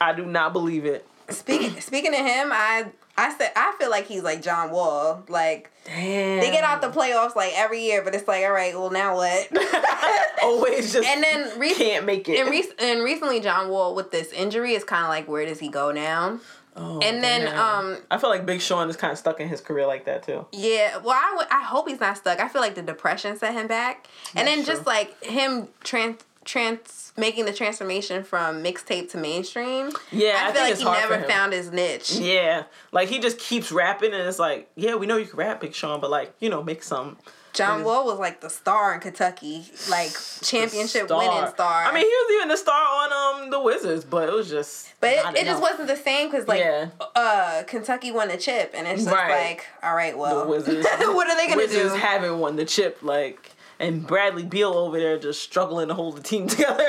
I do not believe it. Speaking speaking to him, I I said I feel like he's like John Wall. Like Damn. they get out the playoffs like every year, but it's like, all right, well now what? always just and then re- can't make it. and, re- and recently John Wall with this injury is kind of like where does he go now? Oh, and then damn. um I feel like Big Sean is kind of stuck in his career like that too. Yeah, well, I would. I hope he's not stuck. I feel like the depression set him back, and then That's just like him trans trans making the transformation from mixtape to mainstream. Yeah, I, I feel think like it's he never found his niche. Yeah, like he just keeps rapping, and it's like, yeah, we know you can rap, Big Sean, but like, you know, make some John Wall was like the star in Kentucky, like championship Star. winning star. I mean, he was even the star on um the Wizards, but it was just. but it, it just wasn't the same because like Yeah. uh Kentucky won the chip, and it's just Right. like, all right, well, The Wizards. what are they gonna Wizards do? haven't won the chip, like, and Bradley Beal over there just struggling to hold the team together.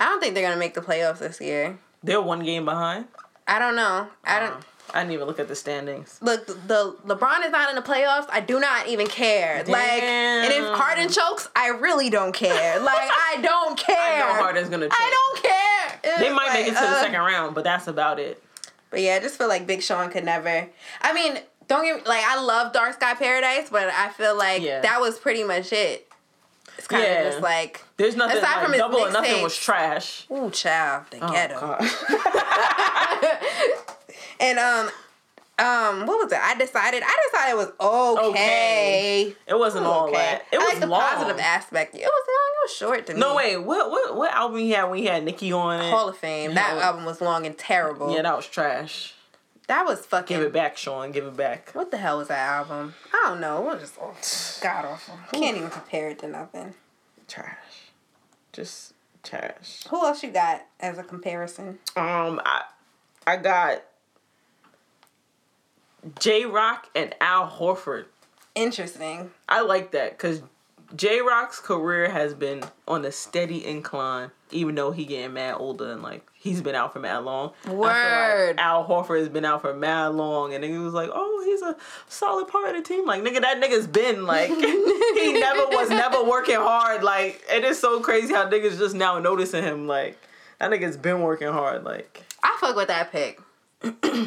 I don't think they're gonna make the playoffs this year. They're one game behind. I don't know. I don't. I didn't even look at the standings. Look, the, LeBron is not in the playoffs. I do not even care. Like, and if Damn. Harden chokes, I really don't care. Like, I don't care. I know Harden's gonna. Choke. I don't care. It's They might make it to like, the uh, second round, but that's about it. But yeah, I just feel like Big Sean could never. I mean, don't get me, like I love Dark Sky Paradise, but I feel like Yeah. that was pretty much it. It's kind of Yeah. just like There's nothing. Aside Like, from double or nothing mixtapes. was trash. ooh, child, the Oh, ghetto. And um, um, what was it? I decided. I decided it was okay. Okay. It wasn't all that. It I was like the long. positive aspect. It was long. It was short to me. No wait, what what what album he had We had Nicki on it? Hall of Fame. That Yeah. album was long and terrible. yeah, that was trash. that was fucking. Give it back, Sean. Give it back. What the hell was that album? I don't know. It was just oh, god awful. Can't even compare it to nothing. Trash. Just trash. Who else you got as a comparison? Um, I I got Jay Rock and Al Horford. Interesting. I like that because Jay Rock's career has been on a steady incline, even though he getting mad older and like he's been out for mad long. Feel like Word. Al Horford has been out for mad long, and he was like, "Oh, he's a solid part of the team." Like, nigga, that nigga's been like he never was never working hard. Like, it is so crazy how niggas just now noticing him. Like, that nigga's been working hard. Like, I fuck with that pick.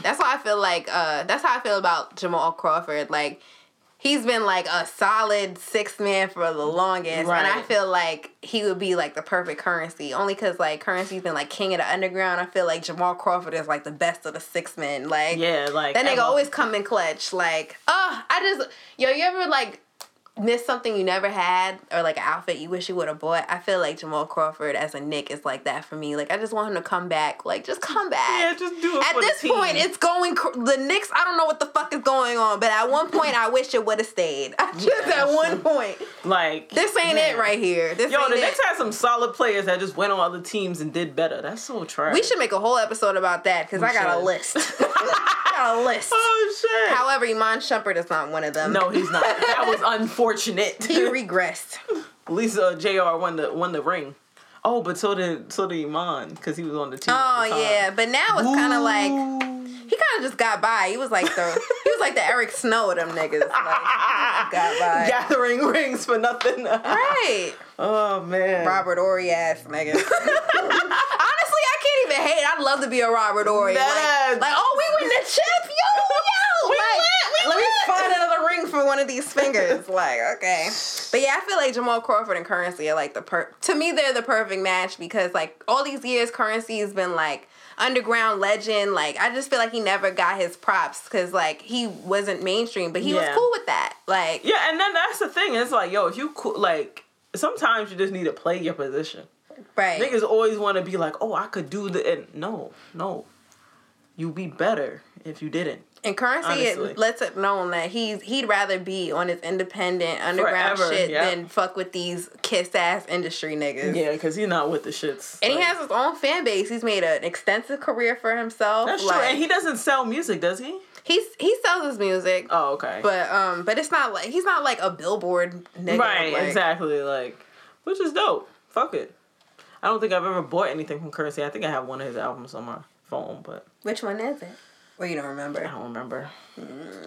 That's why I feel like uh that's how I feel about Jamal Crawford. Like he's been like a solid six man for the longest, and I feel like he would be like the perfect Curren$y. Only because like Curren$y's been like king of the underground. I feel like Jamal Crawford is like the best of the six men. Like yeah, like that nigga always come in clutch. Like, oh, I just yo, you ever like miss something you never had or like an outfit you wish you would have bought? I feel like Jamal Crawford as a Knick is like that for me. Like I just want him to come back. Like just come back. Yeah, just do it At this point, it's going. cr- The Knicks. I don't know what the fuck is going on, but at one point, I wish it would have stayed. Just Yeah, at one point, like this ain't yeah. it right here. This Yo, the it. Knicks had some solid players that just went on other teams and did better. That's so trash. we should make a whole episode about that because I got a list. I got a list. Oh shit. However, Iman Shumpert is not one of them. no, he's not. That was unfortunate. He regressed. Uh, J.R. won the won the ring. Oh, but so did so did Iman because he was on the team. Oh the yeah, but now it's kind of like he kind of just got by. He was like the he was like the Eric Snow of them niggas. Like, got by. gathering rings for nothing. right. Oh man. Robert Horry ass nigga. Honestly, I can't even hate. I'd love to be a Robert Horry. Like, like, oh, we win the chip, yo, yo. We like, win, we let me win. Find another ring for one of these fingers. like, okay. But yeah, I feel like Jamal Crawford and Curren$y are like the per. To me, they're the perfect match because like all these years, Curren$y has been like underground legend. Like, I just feel like he never got his props because like he wasn't mainstream, but he was cool with that. Like, Yeah, and then that's the thing. It's like, yo, if you co- like, sometimes you just need to play your position. right. Niggas always want to be like, oh, I could do the. And no, no, you'd be better if you didn't. And Curren$y it lets it known that he's he'd rather be on his independent underground Forever, shit yeah. than fuck with these kiss ass industry niggas. Yeah, because he's not with the shits. And he has his own fan base. He's made an extensive career for himself. That's like, true, and he doesn't sell music, does he? he's he sells his music, Oh, okay. but um, but it's not like he's not like a billboard nigga. right, like- exactly. Like, which is dope. Fuck it. I don't think I've ever bought anything from Curren$y. I think I have one of his albums on my phone, but Which one is it? Or you don't remember. I don't remember.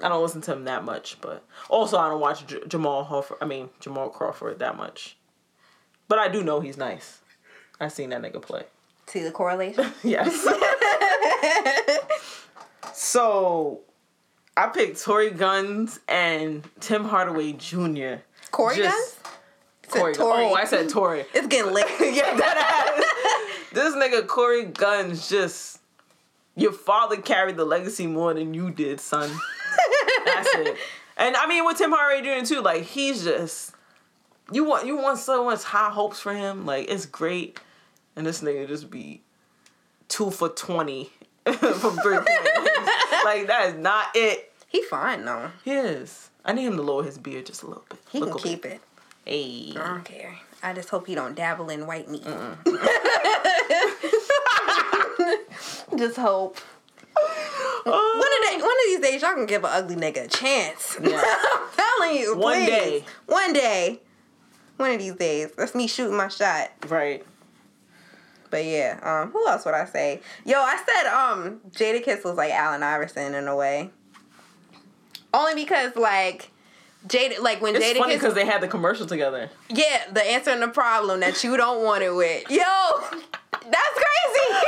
I don't listen to him that much, but also I don't watch J- Jamal Crawford. I mean Jamal Crawford that much. But I do know he's nice. I seen that nigga play. See the correlation? Yes. so, I picked Tory Gunz and Tim Hardaway Jr. Corey Just- Guns? Corey. Tory. Oh, I said Tory. It's getting lit. yeah, that ass. This nigga Corey Gunz just your father carried the legacy more than you did, son. That's it. And I mean with Tim Hardaway Jr. too, like he's just you want you want so much high hopes for him. Like it's great, and this nigga just be two for twenty from three like that is not it. He fine though. He is. I need him to lower his beard just a little bit. He Look can a bit. keep it. Hey. I don't care. I just hope he don't dabble in white meat. Just hope. One of day, one of these days, y'all can give an ugly nigga a chance. Yeah. I'm telling you, One please. day. one day, one of these days. That's me shooting my shot. Right. But yeah, um, who else would I say? Yo, I said um, Jadakiss was like Allen Iverson in a way. Only because like Jada, like when It's Jada funny because they had the commercial together. Yeah, the answer and the problem that you don't want it with. Yo, that's crazy.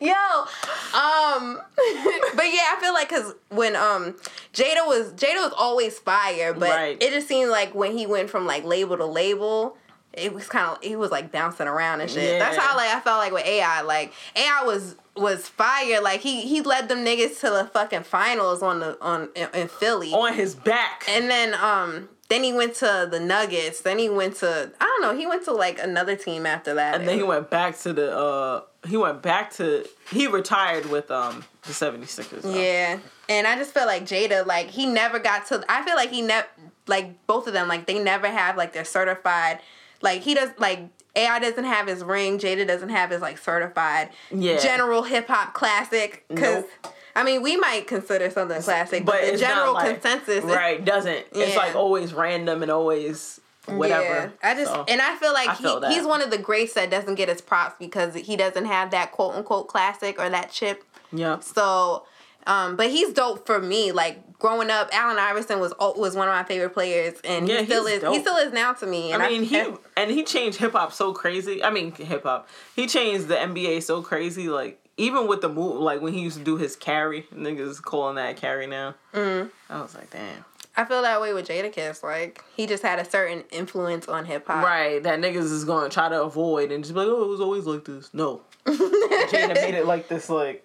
Yo, um, but yeah, I feel like because when um Jada was Jada was always fire, but Right. it just seemed like when he went from like label to label. It was kind of he was like bouncing around and shit. That's how like I felt like with AI. Like AI was was fire. Like he he led them niggas to the fucking finals on the on in, in Philly. On his back. And then um then he went to the Nuggets. Then he went to I don't know, he went to like another team after that. And then he went back to the uh he went back to he retired with um the 76ers. though. Yeah. And I just feel like Jada, like he never got to I feel like he never like both of them, like they never have like their certified like he does like AI doesn't have his ring, Jada doesn't have his like certified Yeah. general hip hop classic. Cause Nope. I mean we might consider something classic, but, But the general like- consensus is Right, doesn't. It's like always random and always whatever. Yeah, I just So, and I feel like I he, he's one of the greats that doesn't get his props because he doesn't have that quote unquote classic or that chip. yeah. So, um, but he's dope for me. Like growing up, Allen Iverson was was one of my favorite players, and Yeah, he still is. dope. He still is now to me. And I mean, he and he changed hip hop so crazy. I mean, hip hop. He changed the NBA so crazy. Like even with the move, like when he used to do his carry, niggas calling that carry now. Mm. I was like, damn. I feel that way with Jadakiss. Like he just had a certain influence on hip hop. Right, that niggas is gonna try to avoid and just be like, oh, it was always like this. No, Jada made it like this. Like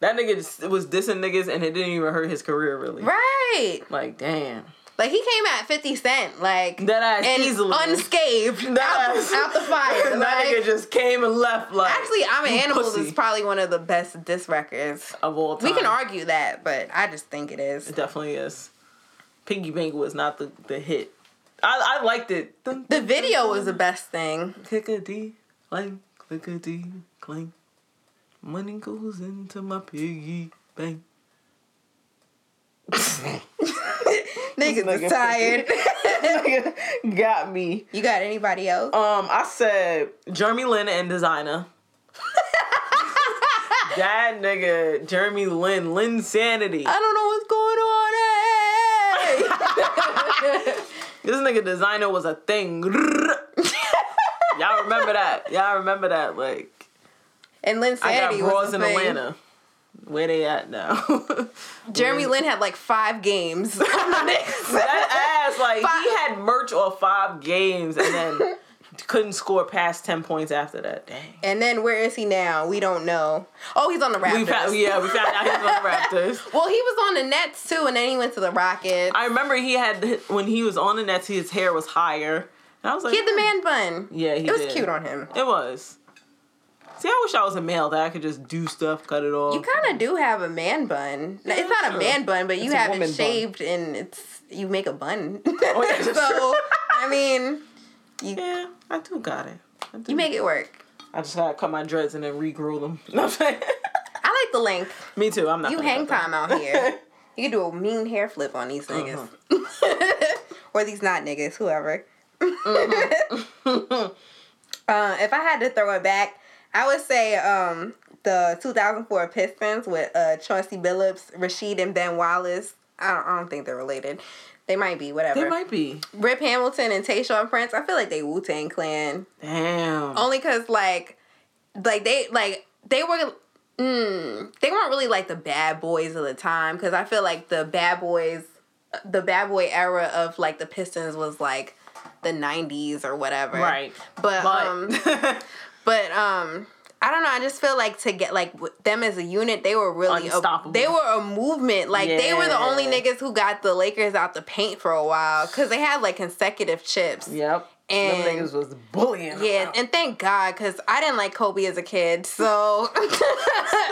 that nigga just was dissing niggas, and it didn't even hurt his career really. Right. Like, damn. Like he came at Fifty Cent, like That ass and easily. unscathed, That out, ass- the, out the fire. that like- nigga just came and left. Like Actually, I'm an Animals pussy is probably one of the best diss records. of all time. We can argue that, but I just think it is. It definitely is. Piggy Bank was not the, the hit. I, I liked it. The video was the best thing. clickety clank, clickety clank. Money goes into my piggy bank. Niggas nigga is tired. Got me. you got anybody else? Um, I said Jeremy Lin and Desiigner. that nigga, Jeremy Lin, Lin Sanity. I don't know what's going on. Hey. This nigga Desiigner was a thing. Y'all remember that? Y'all remember that? Like, and Lynn I got Sanity was in thing. Atlanta. Where they at now? Jeremy Lin had like five games. on the Knicks. that ass, like Five- he had merch off five games and then couldn't score past ten points after that. Dang. and then where is he now? We don't know. Oh, he's on the Raptors. We found, yeah, we found out he was on the Raptors. Well, he was on the Nets too, and then he went to the Rockets. I remember he had when he was on the Nets, his hair was higher. And I was like, he had the hmm. man bun. Yeah, he it was did. cute on him. It was. See, I wish I was a male that I could just do stuff, cut it off. You kind of do have a man bun. Yeah, it's not true. a man bun, but you It's have it bun. shaved and it's you make a bun. Oh, yeah, so. I mean, you yeah, I do got it. I, do. you make it work. I just gotta cut my dreads and then regrow them. I'm saying? I like the length. Me too. I'm not. You hang time out here. You can do a mean hair flip on these niggas. or these not niggas, whoever. uh, if I had to throw it back, I would say um, the 2004 Pistons with uh, Chauncey Billups, Rasheed, and Ben Wallace. I don't, I don't think they're related. They might be, whatever. They might be. Rip Hamilton and Tayshaun Prince. I feel like they Wu Tang Clan. Damn. Only cause like, like they like they were. Mm, they weren't really like the bad boys of the time because I feel like the bad boys, the bad boy era of like the Pistons was like the '90s or whatever. Right. But, But um, but um, I don't know. I just feel like to get like with them as a unit, they were really a, Unstoppable. they were a movement. Like they were the only niggas who got the Lakers out the paint for a while because they had like consecutive chips yep. And niggas was bullying. yeah, and thank God, cause I didn't like Kobe as a kid. So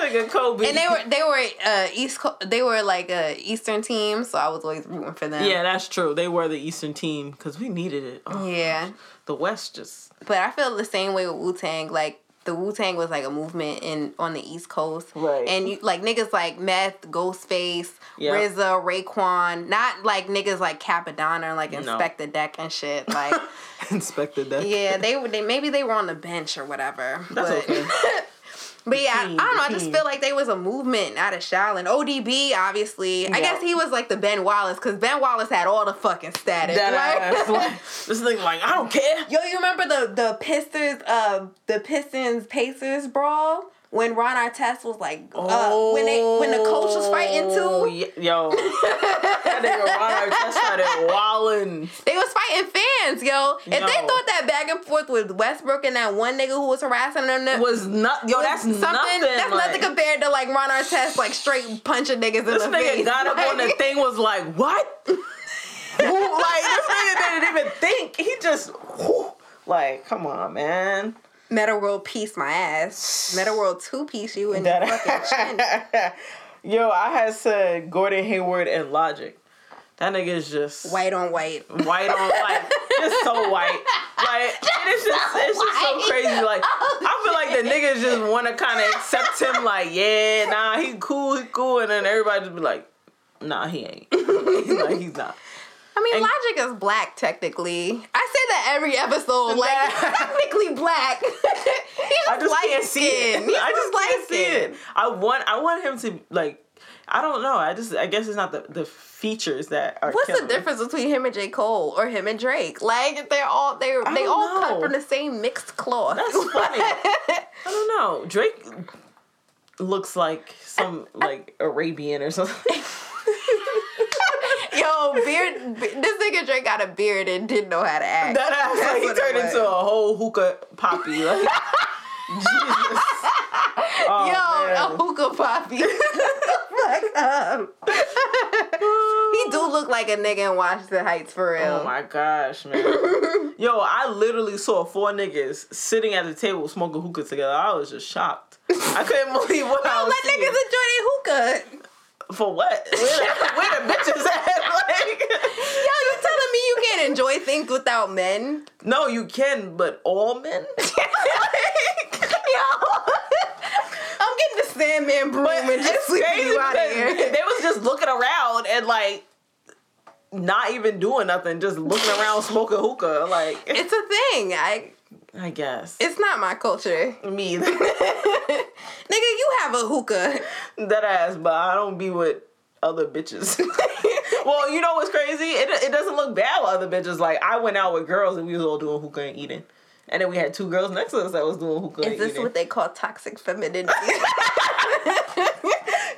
nigga Kobe. and they were they were uh East Co- they were like a Eastern team, so I was always rooting for them. Yeah, that's true. They were the Eastern team because we needed it. Oh, Yeah. The West just But I feel the same way with Wu Tang. Like the Wu Tang was like a movement in on the East Coast, Right. And you like niggas like Meth, Ghostface, Yeah. RZA, Raekwon, not like niggas like Cappadonna and like No. Inspectah Deck and shit. Like, inspected Deck. yeah, they they maybe they were on the bench or whatever. That's but, okay. But yeah, I- team, I, don't know. I just team. feel like there was a movement out of Shaolin. ODB, obviously. I guess he was like the Ben Wallace because Ben Wallace had all the fucking status. That like- ass. Like, this thing like I don't care. Yo, you remember the the Pistons uh the Pistons Pacers brawl when Ron Artest was like uh when they when the coach was fighting Oh, too? Yo, that nigga Ron Artest started wildin'. They was fighting fans, yo. If they thought that back and forth with Westbrook and that one nigga who was harassing them, Was not yo. was That's something. nothing. That's like, nothing compared to like Ron Artest like straight punching niggas in This the nigga face. got up on the thing. Was like, what? Who- like this nigga didn't even think. He just like, come on, man. Metta World Peace my ass. Metta World two piece you in the fucking chin. Yo, I had said Gordon Hayward and Logic. That nigga is just White on white. white on like just so white. Like it's just it's just so crazy. Like I feel like the niggas just want to kind of accept him. Like yeah, nah, he cool, he cool, and then everybody just be like, nah, he ain't. like he's not. I mean, And- Logic is black technically. I say that every episode. Like technically black. he's just, I just light can't see skin. it. He's I just light can't see skin. it. I want I want him to like. I don't know. I just I guess it's not the the features that are. What's the killing difference between him and J. Cole or him and Drake? Like they're all they they all cut from the same mixed cloth. That's funny. I don't know. Drake looks like some like Arabian or something. Yo, beard. be- This nigga Drake got a beard and didn't know how to act. That ass That's like he turned into a whole hookah poppy. Like Jesus. Oh, Yo, man. a hookah poppy. Fuck up. he do look like a nigga in Washington Heights for real. Oh my gosh, man. Yo, I literally saw four niggas sitting at the table smoking hookah together. I was just shocked. I couldn't believe what I Don't was let seeing. niggas enjoy their hookah. For what? Where the, where the bitches at? Like, Yo, you telling me you can't enjoy things without men? no, you can, but all men? Yo. I'm getting the Sandman broom and just sweeping you out of here. They was just looking around and like not even doing nothing, just looking around smoking hookah. Like It's a thing. I. I guess. It's not my culture. me either. Nigga, you have a hookah. that ass, but I don't be with other bitches. well, you know what's crazy? It, it doesn't look bad with other bitches. Like I went out with girls and we was all doing hookah and eating. And then we had two girls next to us that was doing hookah Is this eating. what they call toxic femininity?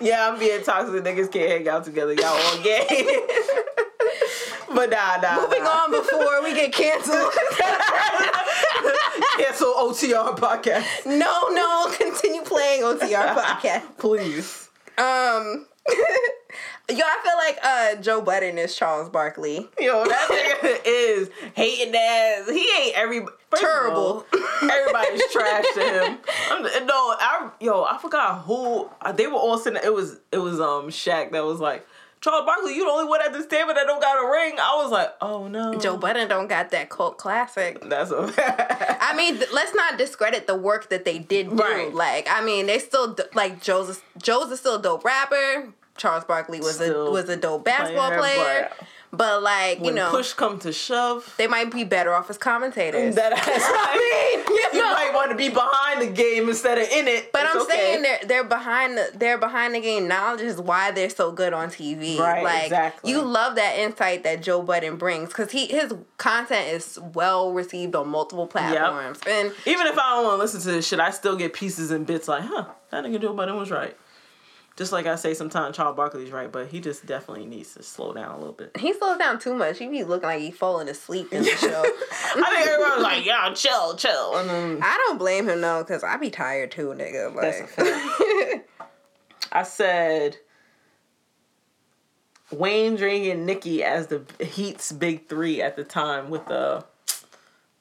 yeah, I'm being toxic. Niggas can't hang out together. Y'all all gay. but nah, nah. Moving nah. on before we get canceled. Cancel OTR podcast, no, no, continue playing OTR podcast. please. Um, yo, I feel like uh Joe Budden is Charles Barkley. Yo, that nigga is hating ass. He ain't every Terrible. all, Everybody's trash to him. I'm, no, I yo, I forgot who they were all sitting. It was it was um Shaq that was like. Charles Barkley, you the only one at this table that don't got a ring. I was like, oh no. Joe Budden don't got that cult classic. That's a I mean, th- let's not discredit the work that they did do. Right. Like, I mean, they still d- like Joe's. Joe's is still a dope rapper. Charles Barkley was a was a dope basketball player, player, but, like you know, push come to shove, they might be better off as commentators. that ass. I mean, you you know. might want to be behind the game instead of in it. But It's I'm okay. saying they're they're behind the they're behind the game. Knowledge is why they're so good on TV. Right, Like exactly. you love that insight that Joe Budden brings because he his content is well received on multiple platforms. And Even if I don't want to listen to this shit, I still get pieces and bits like, huh, that nigga Joe Budden was right. Just like I say sometimes Charles Barkley's right, but he just definitely needs to slow down a little bit. he slows down too much. He be looking like he falling asleep in the show. I think everyone's like, "Y'all chill, chill. And then I don't blame him though, cause I be tired too, nigga. Like, I said Wayne, Drake, and Nicki as the Heat's big three at the time with the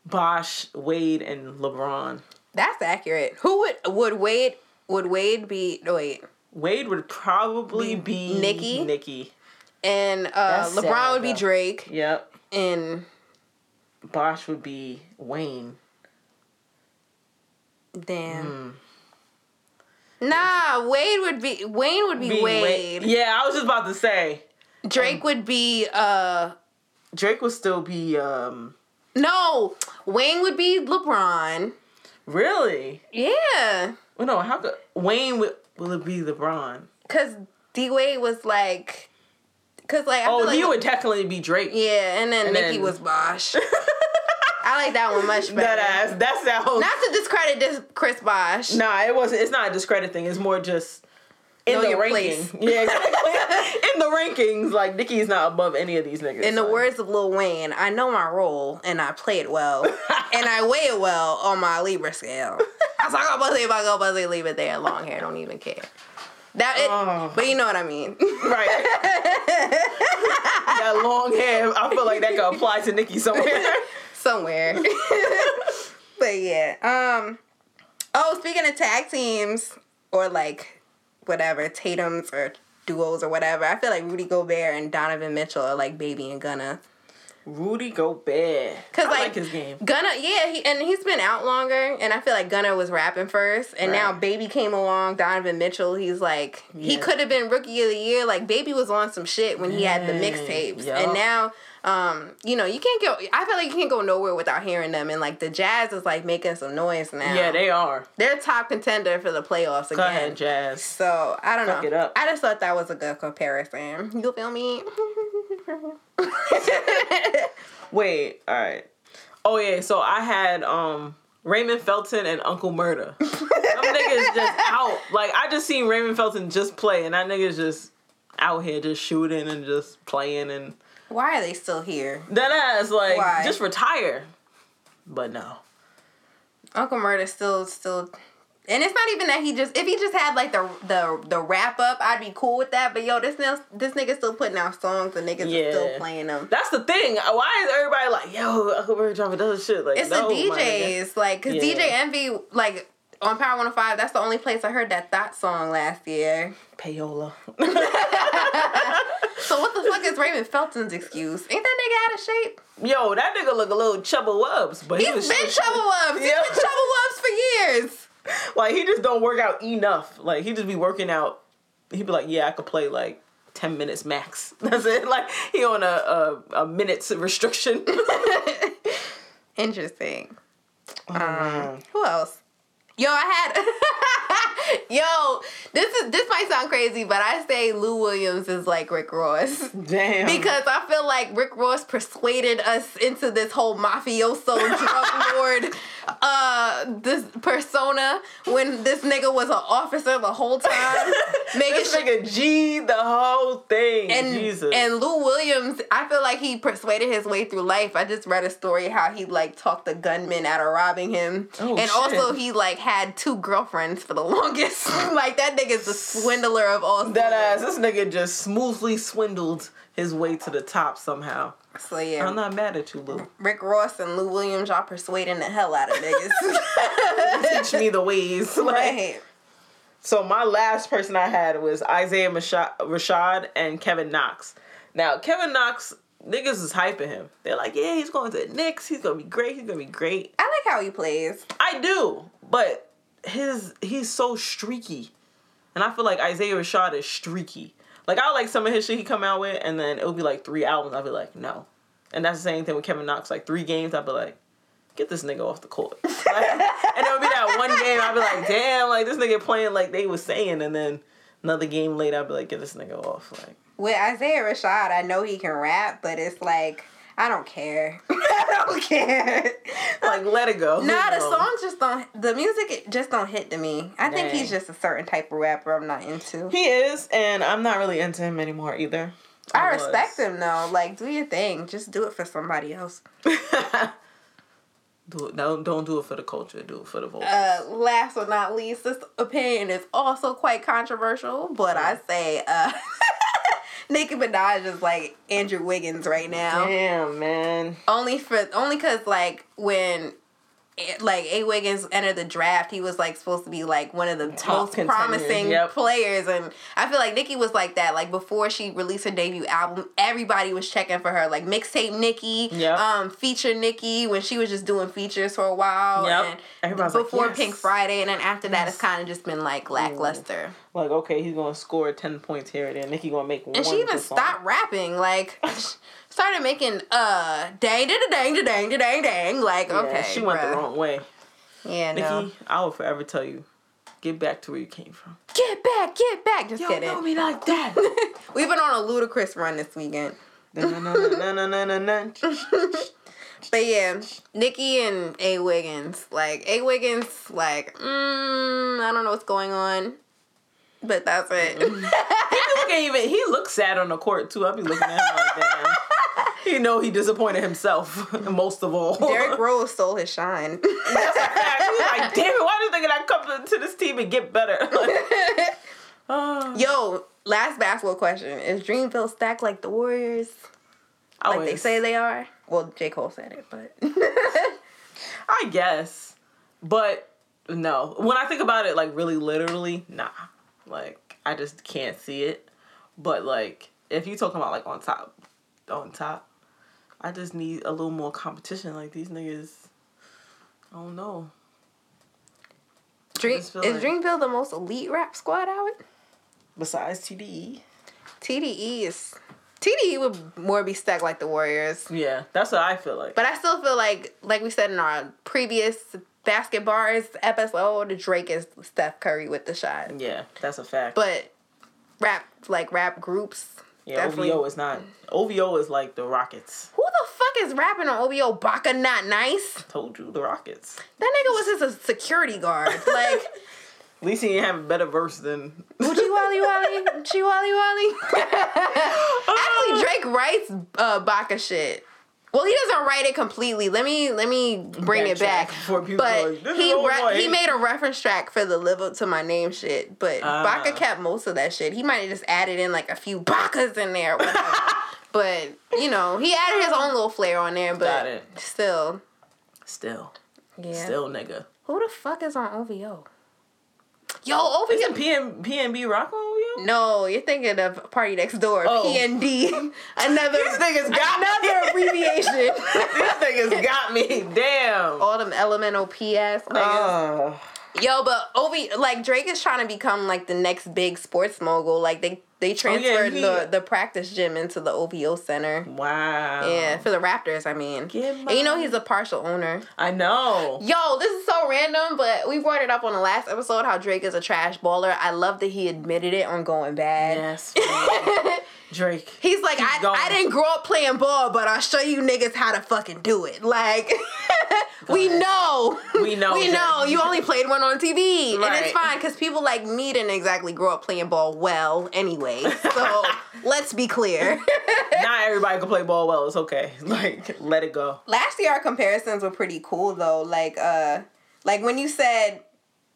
Bosh, Wade, and LeBron. That's accurate. Who would would Wade would Wade be? No, wait, Wade would probably be Nicki? Nicki. and uh, LeBron sad, would be though. Drake, Yep. and Bosh would be Wayne. damn. Nah, Wade would be Wayne would be, Be Wade. Yeah, I was just about to say. Drake would be uh Drake would still be um no, Wayne would be LeBron. really. Yeah, Well, no, how could Wayne would will it be LeBron? cause D Wade was like, cause like I Oh, feel like, would definitely be Drake. yeah, and then And Nicki then- was Bosh. I like that one much better. That ass. That's that whole. Not to discredit this Chris Bosh. Nah, it wasn't. It's not a discredit thing. It's more just in Know the rankings. Yeah, exactly. in the rankings, like Nicki's not above any of these niggas. In the words of Lil Wayne, I know my role and I play it well, and I weigh it well on my Libra scale. I was like, oh, buzzy, if I go buzzy, leave it there. Long hair, don't even care. That it, Oh. but you know what I mean. right. that long hair, I feel like that could apply to Nicki somewhere. Somewhere. but yeah. Um. Oh, speaking of tag teams or like whatever Tatum's or duos or whatever, I feel like Rudy Gobert and Donovan Mitchell are like Baby and Gunna. Rudy Gobert. Cause I like, like his game. Gunna, yeah, he, and he's been out longer, and I feel like Gunna was rapping first, and now Baby came along. Donovan Mitchell, he's like he could have been rookie of the year. Like Baby was on some shit when he had the mixtapes, yup. and now. Um, you know, you can't go. I feel like you can't go nowhere without hearing them, and like the Jazz is like making some noise now. Yeah, they are. they're top contender for the playoffs Go again. ahead, Jazz. So I don't Fuck know. it up. I just thought that was a good comparison. You feel me? Wait, all right. Oh yeah, so I had um Raymond Felton and Uncle Murder. Them niggas just out. Like I just seen Raymond Felton just play, and that nigga's just out here just shooting and just playing and Why are they still here? that ass like Why? just retire. But no. Uncle Murder still still and it's not even that he just if he just had like the the the wrap up, I'd be cool with that. But yo, this nigga, this nigga still putting out songs and niggas are still playing them. That's the thing. Why is everybody like, yo, Murder dropping those shit? Like It's no, the. DJs, like, cause Yeah. DJ Envy, like on Power 105, that's the only place I heard that Thought song last year. Payola. So what the fuck is Raymond Felton's excuse? Ain't that nigga out of shape? Yo, that nigga look a little chubba wubs, but he He's was been Trouble Wubs. He's Yeah. been Trouble Wubs for years. Like he just don't work out enough. Like he just be working out. He'd be like, yeah, I could play like ten minutes max. That's it. Like he on a a, a minutes restriction. Interesting. Oh, Um, who else? Yo, I had. Yo, this is this might sound crazy, but I say Lou Williams is like Rick Ross. Damn. Because I feel like Rick Ross persuaded us into this whole mafioso drug lord uh this persona when this nigga was an officer the whole time. making this nigga G the whole thing. and Jesus. and Lou Williams, I feel like he persuaded his way through life. I just read a story how he like talked the gunman out of robbing him, Oh, and shit. also he like had two girlfriends for the longest. like that nigga's the swindler of all. that ass, this nigga just smoothly swindled his way to the top somehow. So yeah, I'm not mad at you, Lou. Rick Ross and Lou Williams, y'all persuading the hell out of niggas. Teach me the ways. Like, right. So my last person I had was Isaiah Masha- Rashad and Kevin Knox. Now Kevin Knox, niggas is hyping him. They're like, yeah, he's going to the Knicks. He's gonna be great. He's gonna be great. I like how he plays. I do, but his he's so streaky, and I feel like Isaiah Rashad is streaky. Like I like some of his shit he come out with, and then it'll be like three albums. I'll be like, no, and that's the same thing with Kevin Knox. Like three games, I'll be like, get this nigga off the court. And it'll be that one game. I'll be like, damn, like this nigga playing like they was saying, and then another game later, I'll be like, get this nigga off. Like With Isaiah Rashad, I know he can rap, but it's like I don't care. I don't care. like let it go. Nah, the songs just don't. The music just don't hit to me. I think he's just a certain type of rapper I'm not into. He is, and I'm not really into him anymore either. I was. respect him though. Like, do your thing. Just do it for somebody else. do it. Don't don't do it for the culture. Do it for the vocals. Uh, last but not least, this opinion is also quite controversial, but I say, uh, Nicki Minaj is like Andrew Wiggins right now. Damn, man. Only for only because like when like A Wiggins entered the draft, he was like supposed to be like one of the Top most contenders, promising yep. players, and I feel like Nicki was like that. Like before she released her debut album, everybody was checking for her. Like mixtape Nicki, Yep. um, feature Nicki when she was just doing features for a while, Yep. and Everybody's like, before yes. Pink Friday, and then after that, it's kind of just been like lackluster. Like, okay, he's gonna score ten points here and there. Nicki gonna make one. And she even stopped rapping, like started making uh dang da dang da dang da dang dang. Like Yeah, okay, she went bruh. the wrong way. Yeah, Nicki, no. I will forever tell you, get back to where you came from. Get back, get back. Just kidding. me like that. We've been on a ludicrous run this weekend. But yeah, Nicki and A Wiggins. Like A Wiggins, like, mm, I don't know what's going on. But that's it. he look even. He looks sad on the court too. I'll be looking at him like, damn. He know he disappointed himself most of all. Derrick Rose stole his shine. That's a fact. He's like, damn it, why do you think I come to this team and get better? Like, oh. Yo, last basketball question. Is Dreamville stacked like the Warriors? I Like they say they are? Well, J. Cole said it, but I guess. But no. When I think about it, like really literally, nah. Like I just can't see it. But like if you talking about like on top on top, I just need a little more competition. Like these niggas I don't know. Dream, is like- Dreamville the most elite rap squad out? Besides TDE. TDE is TDE would more be stacked like the Warriors. Yeah, that's what I feel like. But I still feel like, like we said in our previous basketballers episode, the Drake is Steph Curry with the shot. yeah, that's a fact. But rap, like rap groups, yeah, definitely. OVO is not OVO is like the Rockets. Who the fuck is rapping on OVO? Baka not nice. Told you the Rockets. That nigga was just a security guard. Like, At least he didn't have a better verse than Uchi Wally Wally, Uchi Wally Wally. Actually, Drake writes uh, Baka shit. Well, he doesn't write it completely. Let me let me bring it back. before people But like, he re- he made a reference track for the "Live Up to My Name" shit. But Ah. Baka kept most of that shit. He might have just added in like a few Bakas in there. but you know, he added his own little flair on there. But it. still, still. yeah. Still nigga. Who the fuck is on OVO? Yo, OVO. Isn't PM, PnB Rock on OVO? No, you're thinking of PARTYNEXTDOOR, Oh. PND. Another These niggas got another me. abbreviation. These niggas got me. Damn. All them elemental PS niggas. Uh, Yo, but OV like Drake is trying to become like the next big sports mogul. Like they they oh, transferred he- the the practice gym into the OVO center. wow. Yeah, for the Raptors, I mean. And you know he's a partial owner. I know. Yo, this is so random, but we brought it up on the last episode how Drake is a trash baller. I love that he admitted it on Going Bad. Yes. Drake. He's like, I, going. I didn't grow up playing ball, but I'll show you niggas how to fucking do it. Like, we ahead. know. We know, we know. You only played one on TV. And it's fine because people like me didn't exactly grow up playing ball well anyway. So let's be clear. Not everybody can play ball well. It's okay. Like, let it go. Last year our comparisons were pretty cool though. Like uh like when you said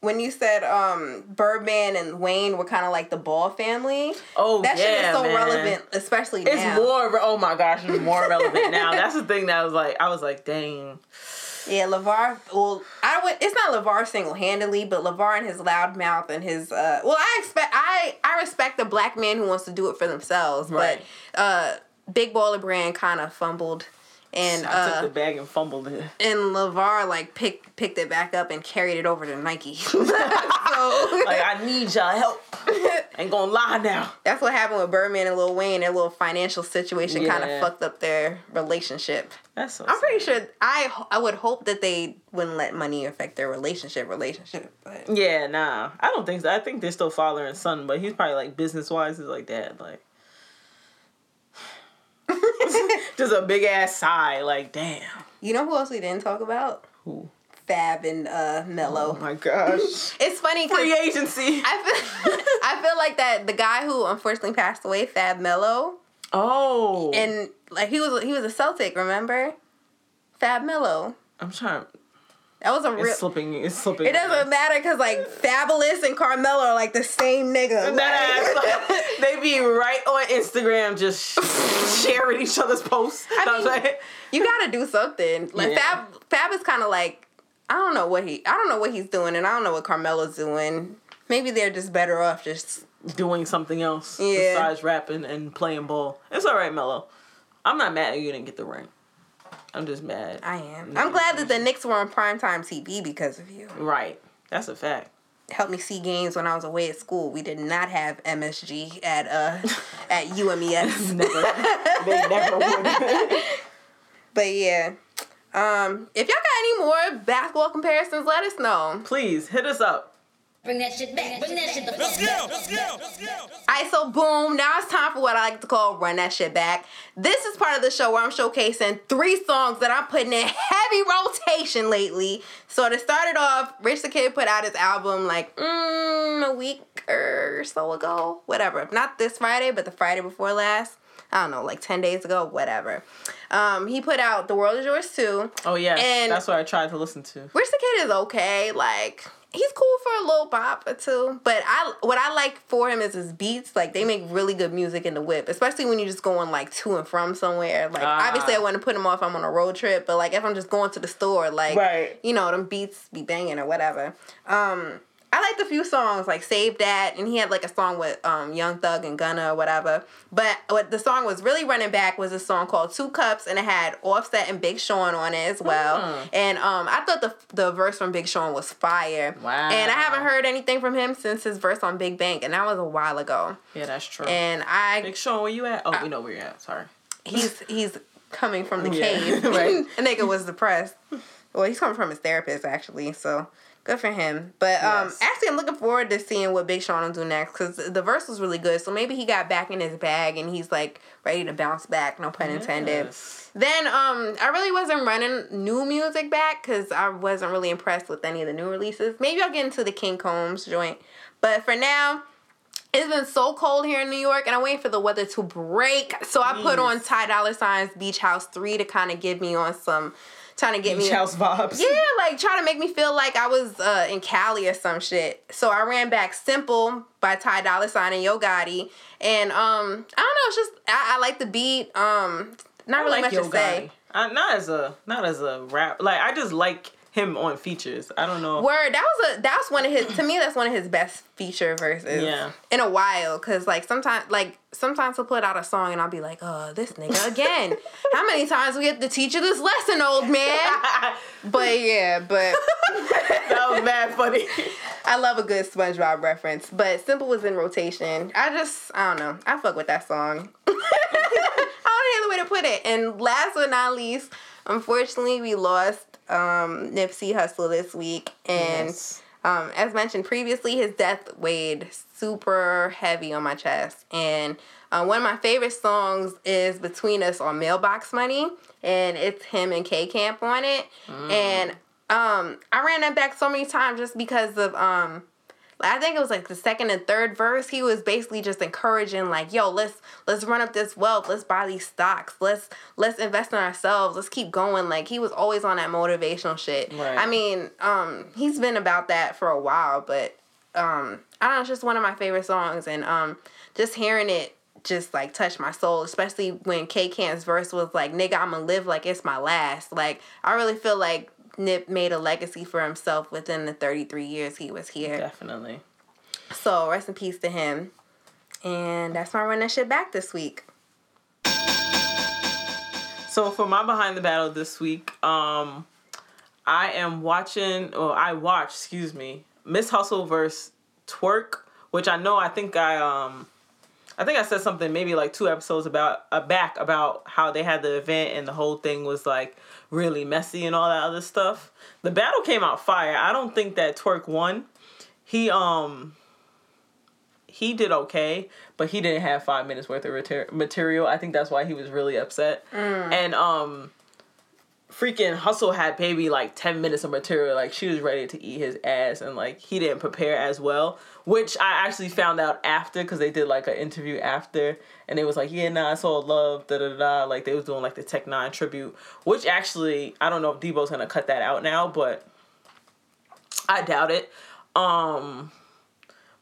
when you said um Birdman and Wayne were kind of like the Ball family. Oh, That shit is so man. relevant, especially It's now. It's more. re- Oh my gosh, it's more relevant now. That's the thing that was like. I was like, dang. Yeah, LaVar. Well, I would. It's not LaVar single handedly, but LaVar and his loud mouth and his. uh Well, I expect. I I respect the black man who wants to do it for themselves, Right. but uh Big Baller Brand kind of fumbled, and I took uh the bag and fumbled it. and LaVar like picked picked it back up and carried it over to Nike. so Like, I need y'all help. Ain't gonna lie now. that's what happened with Birdman and Lil Wayne. Their little financial situation kind of fucked up their relationship. That's so I'm pretty sure I I would hope that they wouldn't let money affect their relationship relationship, but. Yeah, nah. I don't think so. I think they're still father and son, but he's probably like business wise, he's like dad. Like, just a big ass sigh. Like, damn. You know who else we didn't talk about? Who? Fab and uh, Melo. Oh my gosh. it's funny Free agency. I feel I feel like that the guy who unfortunately passed away, Fab Melo, Oh. and like he was he was a Celtic, remember? Fab Melo. I'm trying. That was a real. It's slipping. It's slipping. It doesn't matter because like Fabolous and Carmelo are like the same nigga. That ass, like, they be right on Instagram just sharing each other's posts. I Know what I'm mean, you gotta do something. Like Yeah. Fab, Fab is kind of like I don't know what he, I don't know what he's doing, and I don't know what Carmelo's doing. Maybe they're just better off just. doing something else Yeah. besides rapping and playing ball. It's all right, Melo. I'm not mad you didn't get the ring. I'm just mad. I am. I'm glad that the Knicks were on primetime TV because of you. Right. That's a fact. Helped me see games when I was away at school. We did not have MSG at uh at UMES. Never. they never would. but yeah. Um, if y'all got any more basketball comparisons, let us know. Please hit us up. Bring that shit back. Bring that shit the fuck back. Alright, so boom, now it's time for what I like to call run that shit back. This is part of the show where I'm showcasing three songs that I'm putting in heavy rotation lately. So to start it off, Rich the Kid put out his album like mm, a week or so ago, whatever. Not this Friday, but the Friday before last. I don't know, like ten days ago, whatever. Um, he put out "The World Is Yours" too. Oh yeah, And- that's what I tried to listen to. Rich the Kid is okay. Like he's cool for a little bop or two. But I what I like for him is his beats. Like they make really good music in the whip, especially when you're just going like to and from somewhere. Like Ah. obviously I want to put him off. if I'm on a road trip, but like if I'm just going to the store, like Right. you know them beats be banging or whatever. Um. I liked a few songs like Save That, and he had like a song with um, Young Thug and Gunna or whatever. But what the song was really running back was a song called Two Cups, and it had Offset and Big Sean on it as well. Hmm. And um, I thought the the verse from Big Sean was fire. Wow. And I haven't heard anything from him since his verse on Big Bank, and that was a while ago. Yeah, that's true. And I Big Sean, where you at? Oh, we know where you're at. Sorry. he's he's coming from the Yeah, cave. right. a nigga was depressed. Well, he's coming from his therapist actually, so good for him. But um, Yes. actually, I'm looking forward to seeing what Big Sean will do next because the verse was really good. So maybe he got back in his bag and he's like ready to bounce back. No pun intended. Yes. Then um, I really wasn't running new music back because I wasn't really impressed with any of the new releases. Maybe I'll get into the King Combs joint, but for now. It's been so cold here in New York, and I'm waiting for the weather to break. So I put on. Ty Dolla Sign's Beach House 3 to kind of give me on some, trying to get Beach me. house vibes. Yeah, like trying to make me feel like I was uh, in Cali or some shit. So I ran back "Simple" by Ty Dolla Sign and Yo Gotti, and um, I don't know, it's just I, I like the beat. Um, not I really like much Yo to say. I, not as a not as a rap. Like I just like him on features. I don't know. Word, that was a that was one of his to me that's one of his best feature verses. Yeah. In a while, cause like sometimes like sometimes he'll put out a song and I'll be like, oh, this nigga again. How many times we have to teach you this lesson, old man? But yeah, but that was mad funny. I love a good SpongeBob reference. But Simple was in rotation. I just I don't know. I fuck with that song. I don't know the way to put it. And last but not least, unfortunately, we lost um, Nipsey Hussle this week, and Yes. um, as mentioned previously, his death weighed super heavy on my chest. And uh, one of my favorite songs is "Between Us" on Mailbox Money, and it's him and K Camp on it. And um, I ran that back so many times just because of um, I think it was like the second and third verse. He was basically just encouraging, like, "Yo, let's let's run up this wealth. Let's buy these stocks. Let's let's invest in ourselves. Let's keep going." Like he was always on that motivational shit. Right. I mean, um, he's been about that for a while, but um, I don't know. It's just one of my favorite songs, and um, just hearing it just like touched my soul, especially when K Camp's verse was like, "Nigga, I'ma live like it's my last." Like I really feel like Nip made a legacy for himself within the 33 years he was here. Definitely. So rest in peace to him. And that's my run that shit back this week. So for my behind the battle this week, um, I am watching, or I watched, excuse me, Miss Hustle versus Twork, which I know I think I um, I think I said something maybe like two episodes about uh, back about how they had the event and the whole thing was like really messy and all that other stuff. The battle came out fire. I don't think that Twork won. He um he did okay, but he didn't have five minutes worth of mater- material. I think that's why he was really upset. And um, freaking Hustle had maybe like ten minutes of material. Like she was ready to eat his ass, and like he didn't prepare as well. Which I actually found out after because they did like an interview after, and it was like, yeah, nah, it's all love, da da da. Like they was doing like the Tech Nine tribute, which actually I don't know if Debo's gonna cut that out now, but I doubt it. Um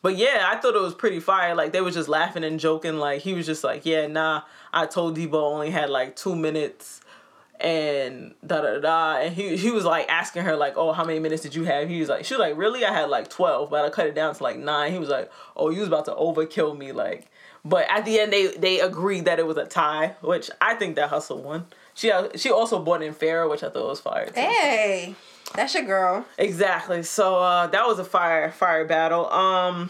but yeah, I thought it was pretty fire. Like they was just laughing and joking. Like he was just like, "Yeah, nah, I told Debo only had like two minutes, and da da da." And he he was like asking her like, "Oh, how many minutes did you have?" He was like, "She was like, really? I had like twelve, but I cut it down to like nine. He was like, "Oh, you was about to overkill me." Like, but at the end they they agreed that it was a tie, which I think that hustle won. She she also bought in Farrah, which I thought was fire. Too. Hey, that's your girl. Exactly. So uh, that was a fire fire battle. Um,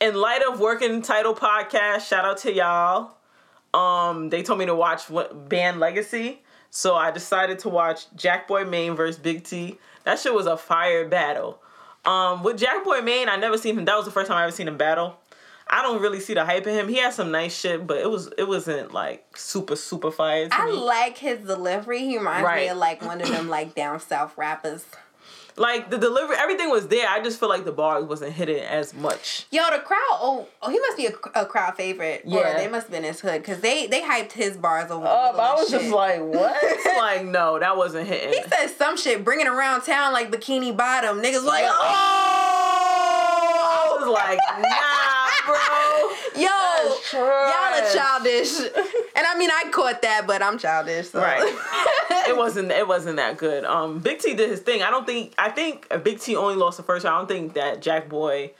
in light of working title podcast, shout out to y'all. Um, they told me to watch what Band Legacy, so I decided to watch Jack Boy Maine versus Big T. That shit was a fire battle. Um, with Jack Boy Maine, I never seen him. That was the first time I ever seen him battle. I don't really see the hype in him. He had some nice shit, but it was it wasn't like super super fire. To I me. like his delivery. He reminds me of like one of them like down south rappers. Like the delivery, everything was there. I just feel like the bars wasn't hitting as much. Yo, the crowd. Oh, oh, he must be a, a crowd favorite. Or Yeah. they must have been his hood because they they hyped his bars over. Oh, Will I and was just like, what? like, no, that wasn't hitting. He said some shit, bringing around town like Bikini Bottom. Niggas like, oh, oh, I was like, nah, bro. yo, y'all are childish. And I mean, I caught that, but I'm childish. So. Right. it wasn't. It wasn't that good. Um, Big T did his thing. I don't think. I think Big T only lost the first round. I don't think that Jack Boy,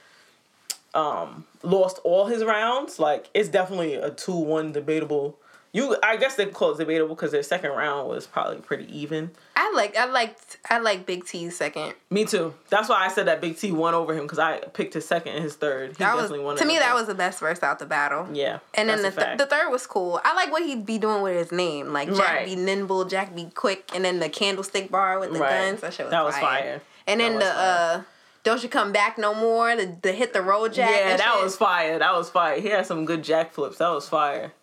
um, lost all his rounds. Like it's definitely a two-one debatable. You, I guess they call it debatable because their second round was probably pretty even. I like, I liked, I like Big T's second. Me too. That's why I said that Big T won over him because I picked his second and his third. He That was definitely won. to me that was the best verse out the battle. Yeah. And then the, th- the third was cool. I like what he'd be doing with his name, like Jack Right. be nimble, Jack be quick, and then the candlestick bar with the Right. guns. That shit was That was fire. fire. And That then the fire. uh, don't you come back no more? The, the hit the road Jack. yeah, that shit. was fire. That was fire. He had some good jack flips. That was fire.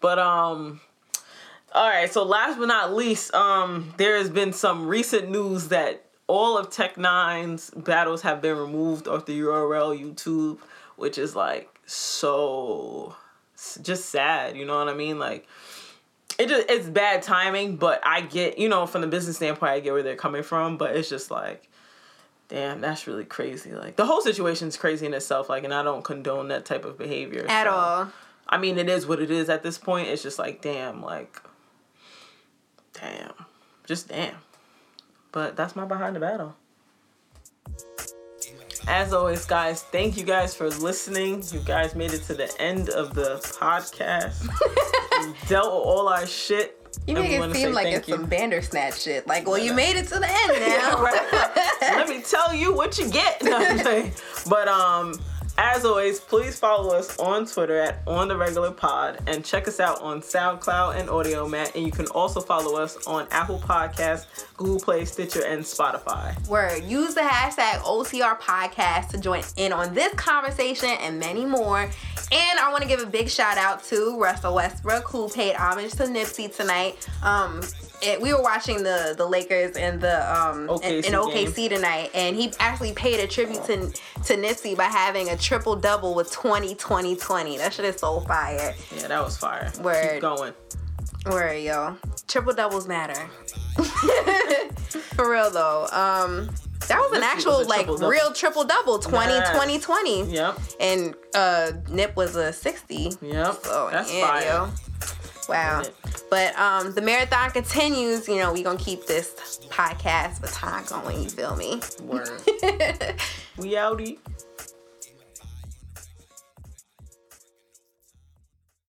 But um all right, so last but not least, um there has been some recent news that all of Tech Nine's battles have been removed off the URL YouTube, which is like so just sad, you know what I mean? Like it just it's bad timing, but I get, you know, from the business standpoint, I get where they're coming from, but it's just like Damn, that's really crazy. Like the whole situation's crazy in itself. Like, and I don't condone that type of behavior at so- all. I mean, it is what it is at this point. It's just like, damn, like, damn, just damn. But that's my behind the battle. As always, guys, thank you guys for listening. You guys made it to the end of the podcast. dealt with all our shit. You make it seem like it's you. some Bandersnatch shit. Like, well, you made it to the end now. Right. Let me tell you what you get. No. But um, as always, please follow us on Twitter at on the regular pod and check us out on SoundCloud and Audiomack. And you can also follow us on Apple Podcasts, Google Play, Stitcher, and Spotify. Word. Use the hashtag OCR podcast to join in on this conversation and many more. And I want to give a big shout out to Russell Westbrook who paid homage to Nipsey tonight. Um, it, we were watching the the Lakers and the um in, in OKC OKC tonight, and he actually paid a tribute to to Nipsey by having a triple double with 20 20 20. That shit is so fire. Yeah, that was fire. Word. Keep going. Word, yo. Triple doubles matter. For real though. Um that was an This actual was like triple-double. real triple double 20 Yes. 20 20. Yep. And uh Nip was a 60. Yep. So That's yeah, fire. yo. Wow. But um the marathon continues, you know, we gonna keep this podcast baton going, you feel me? Word. we outie.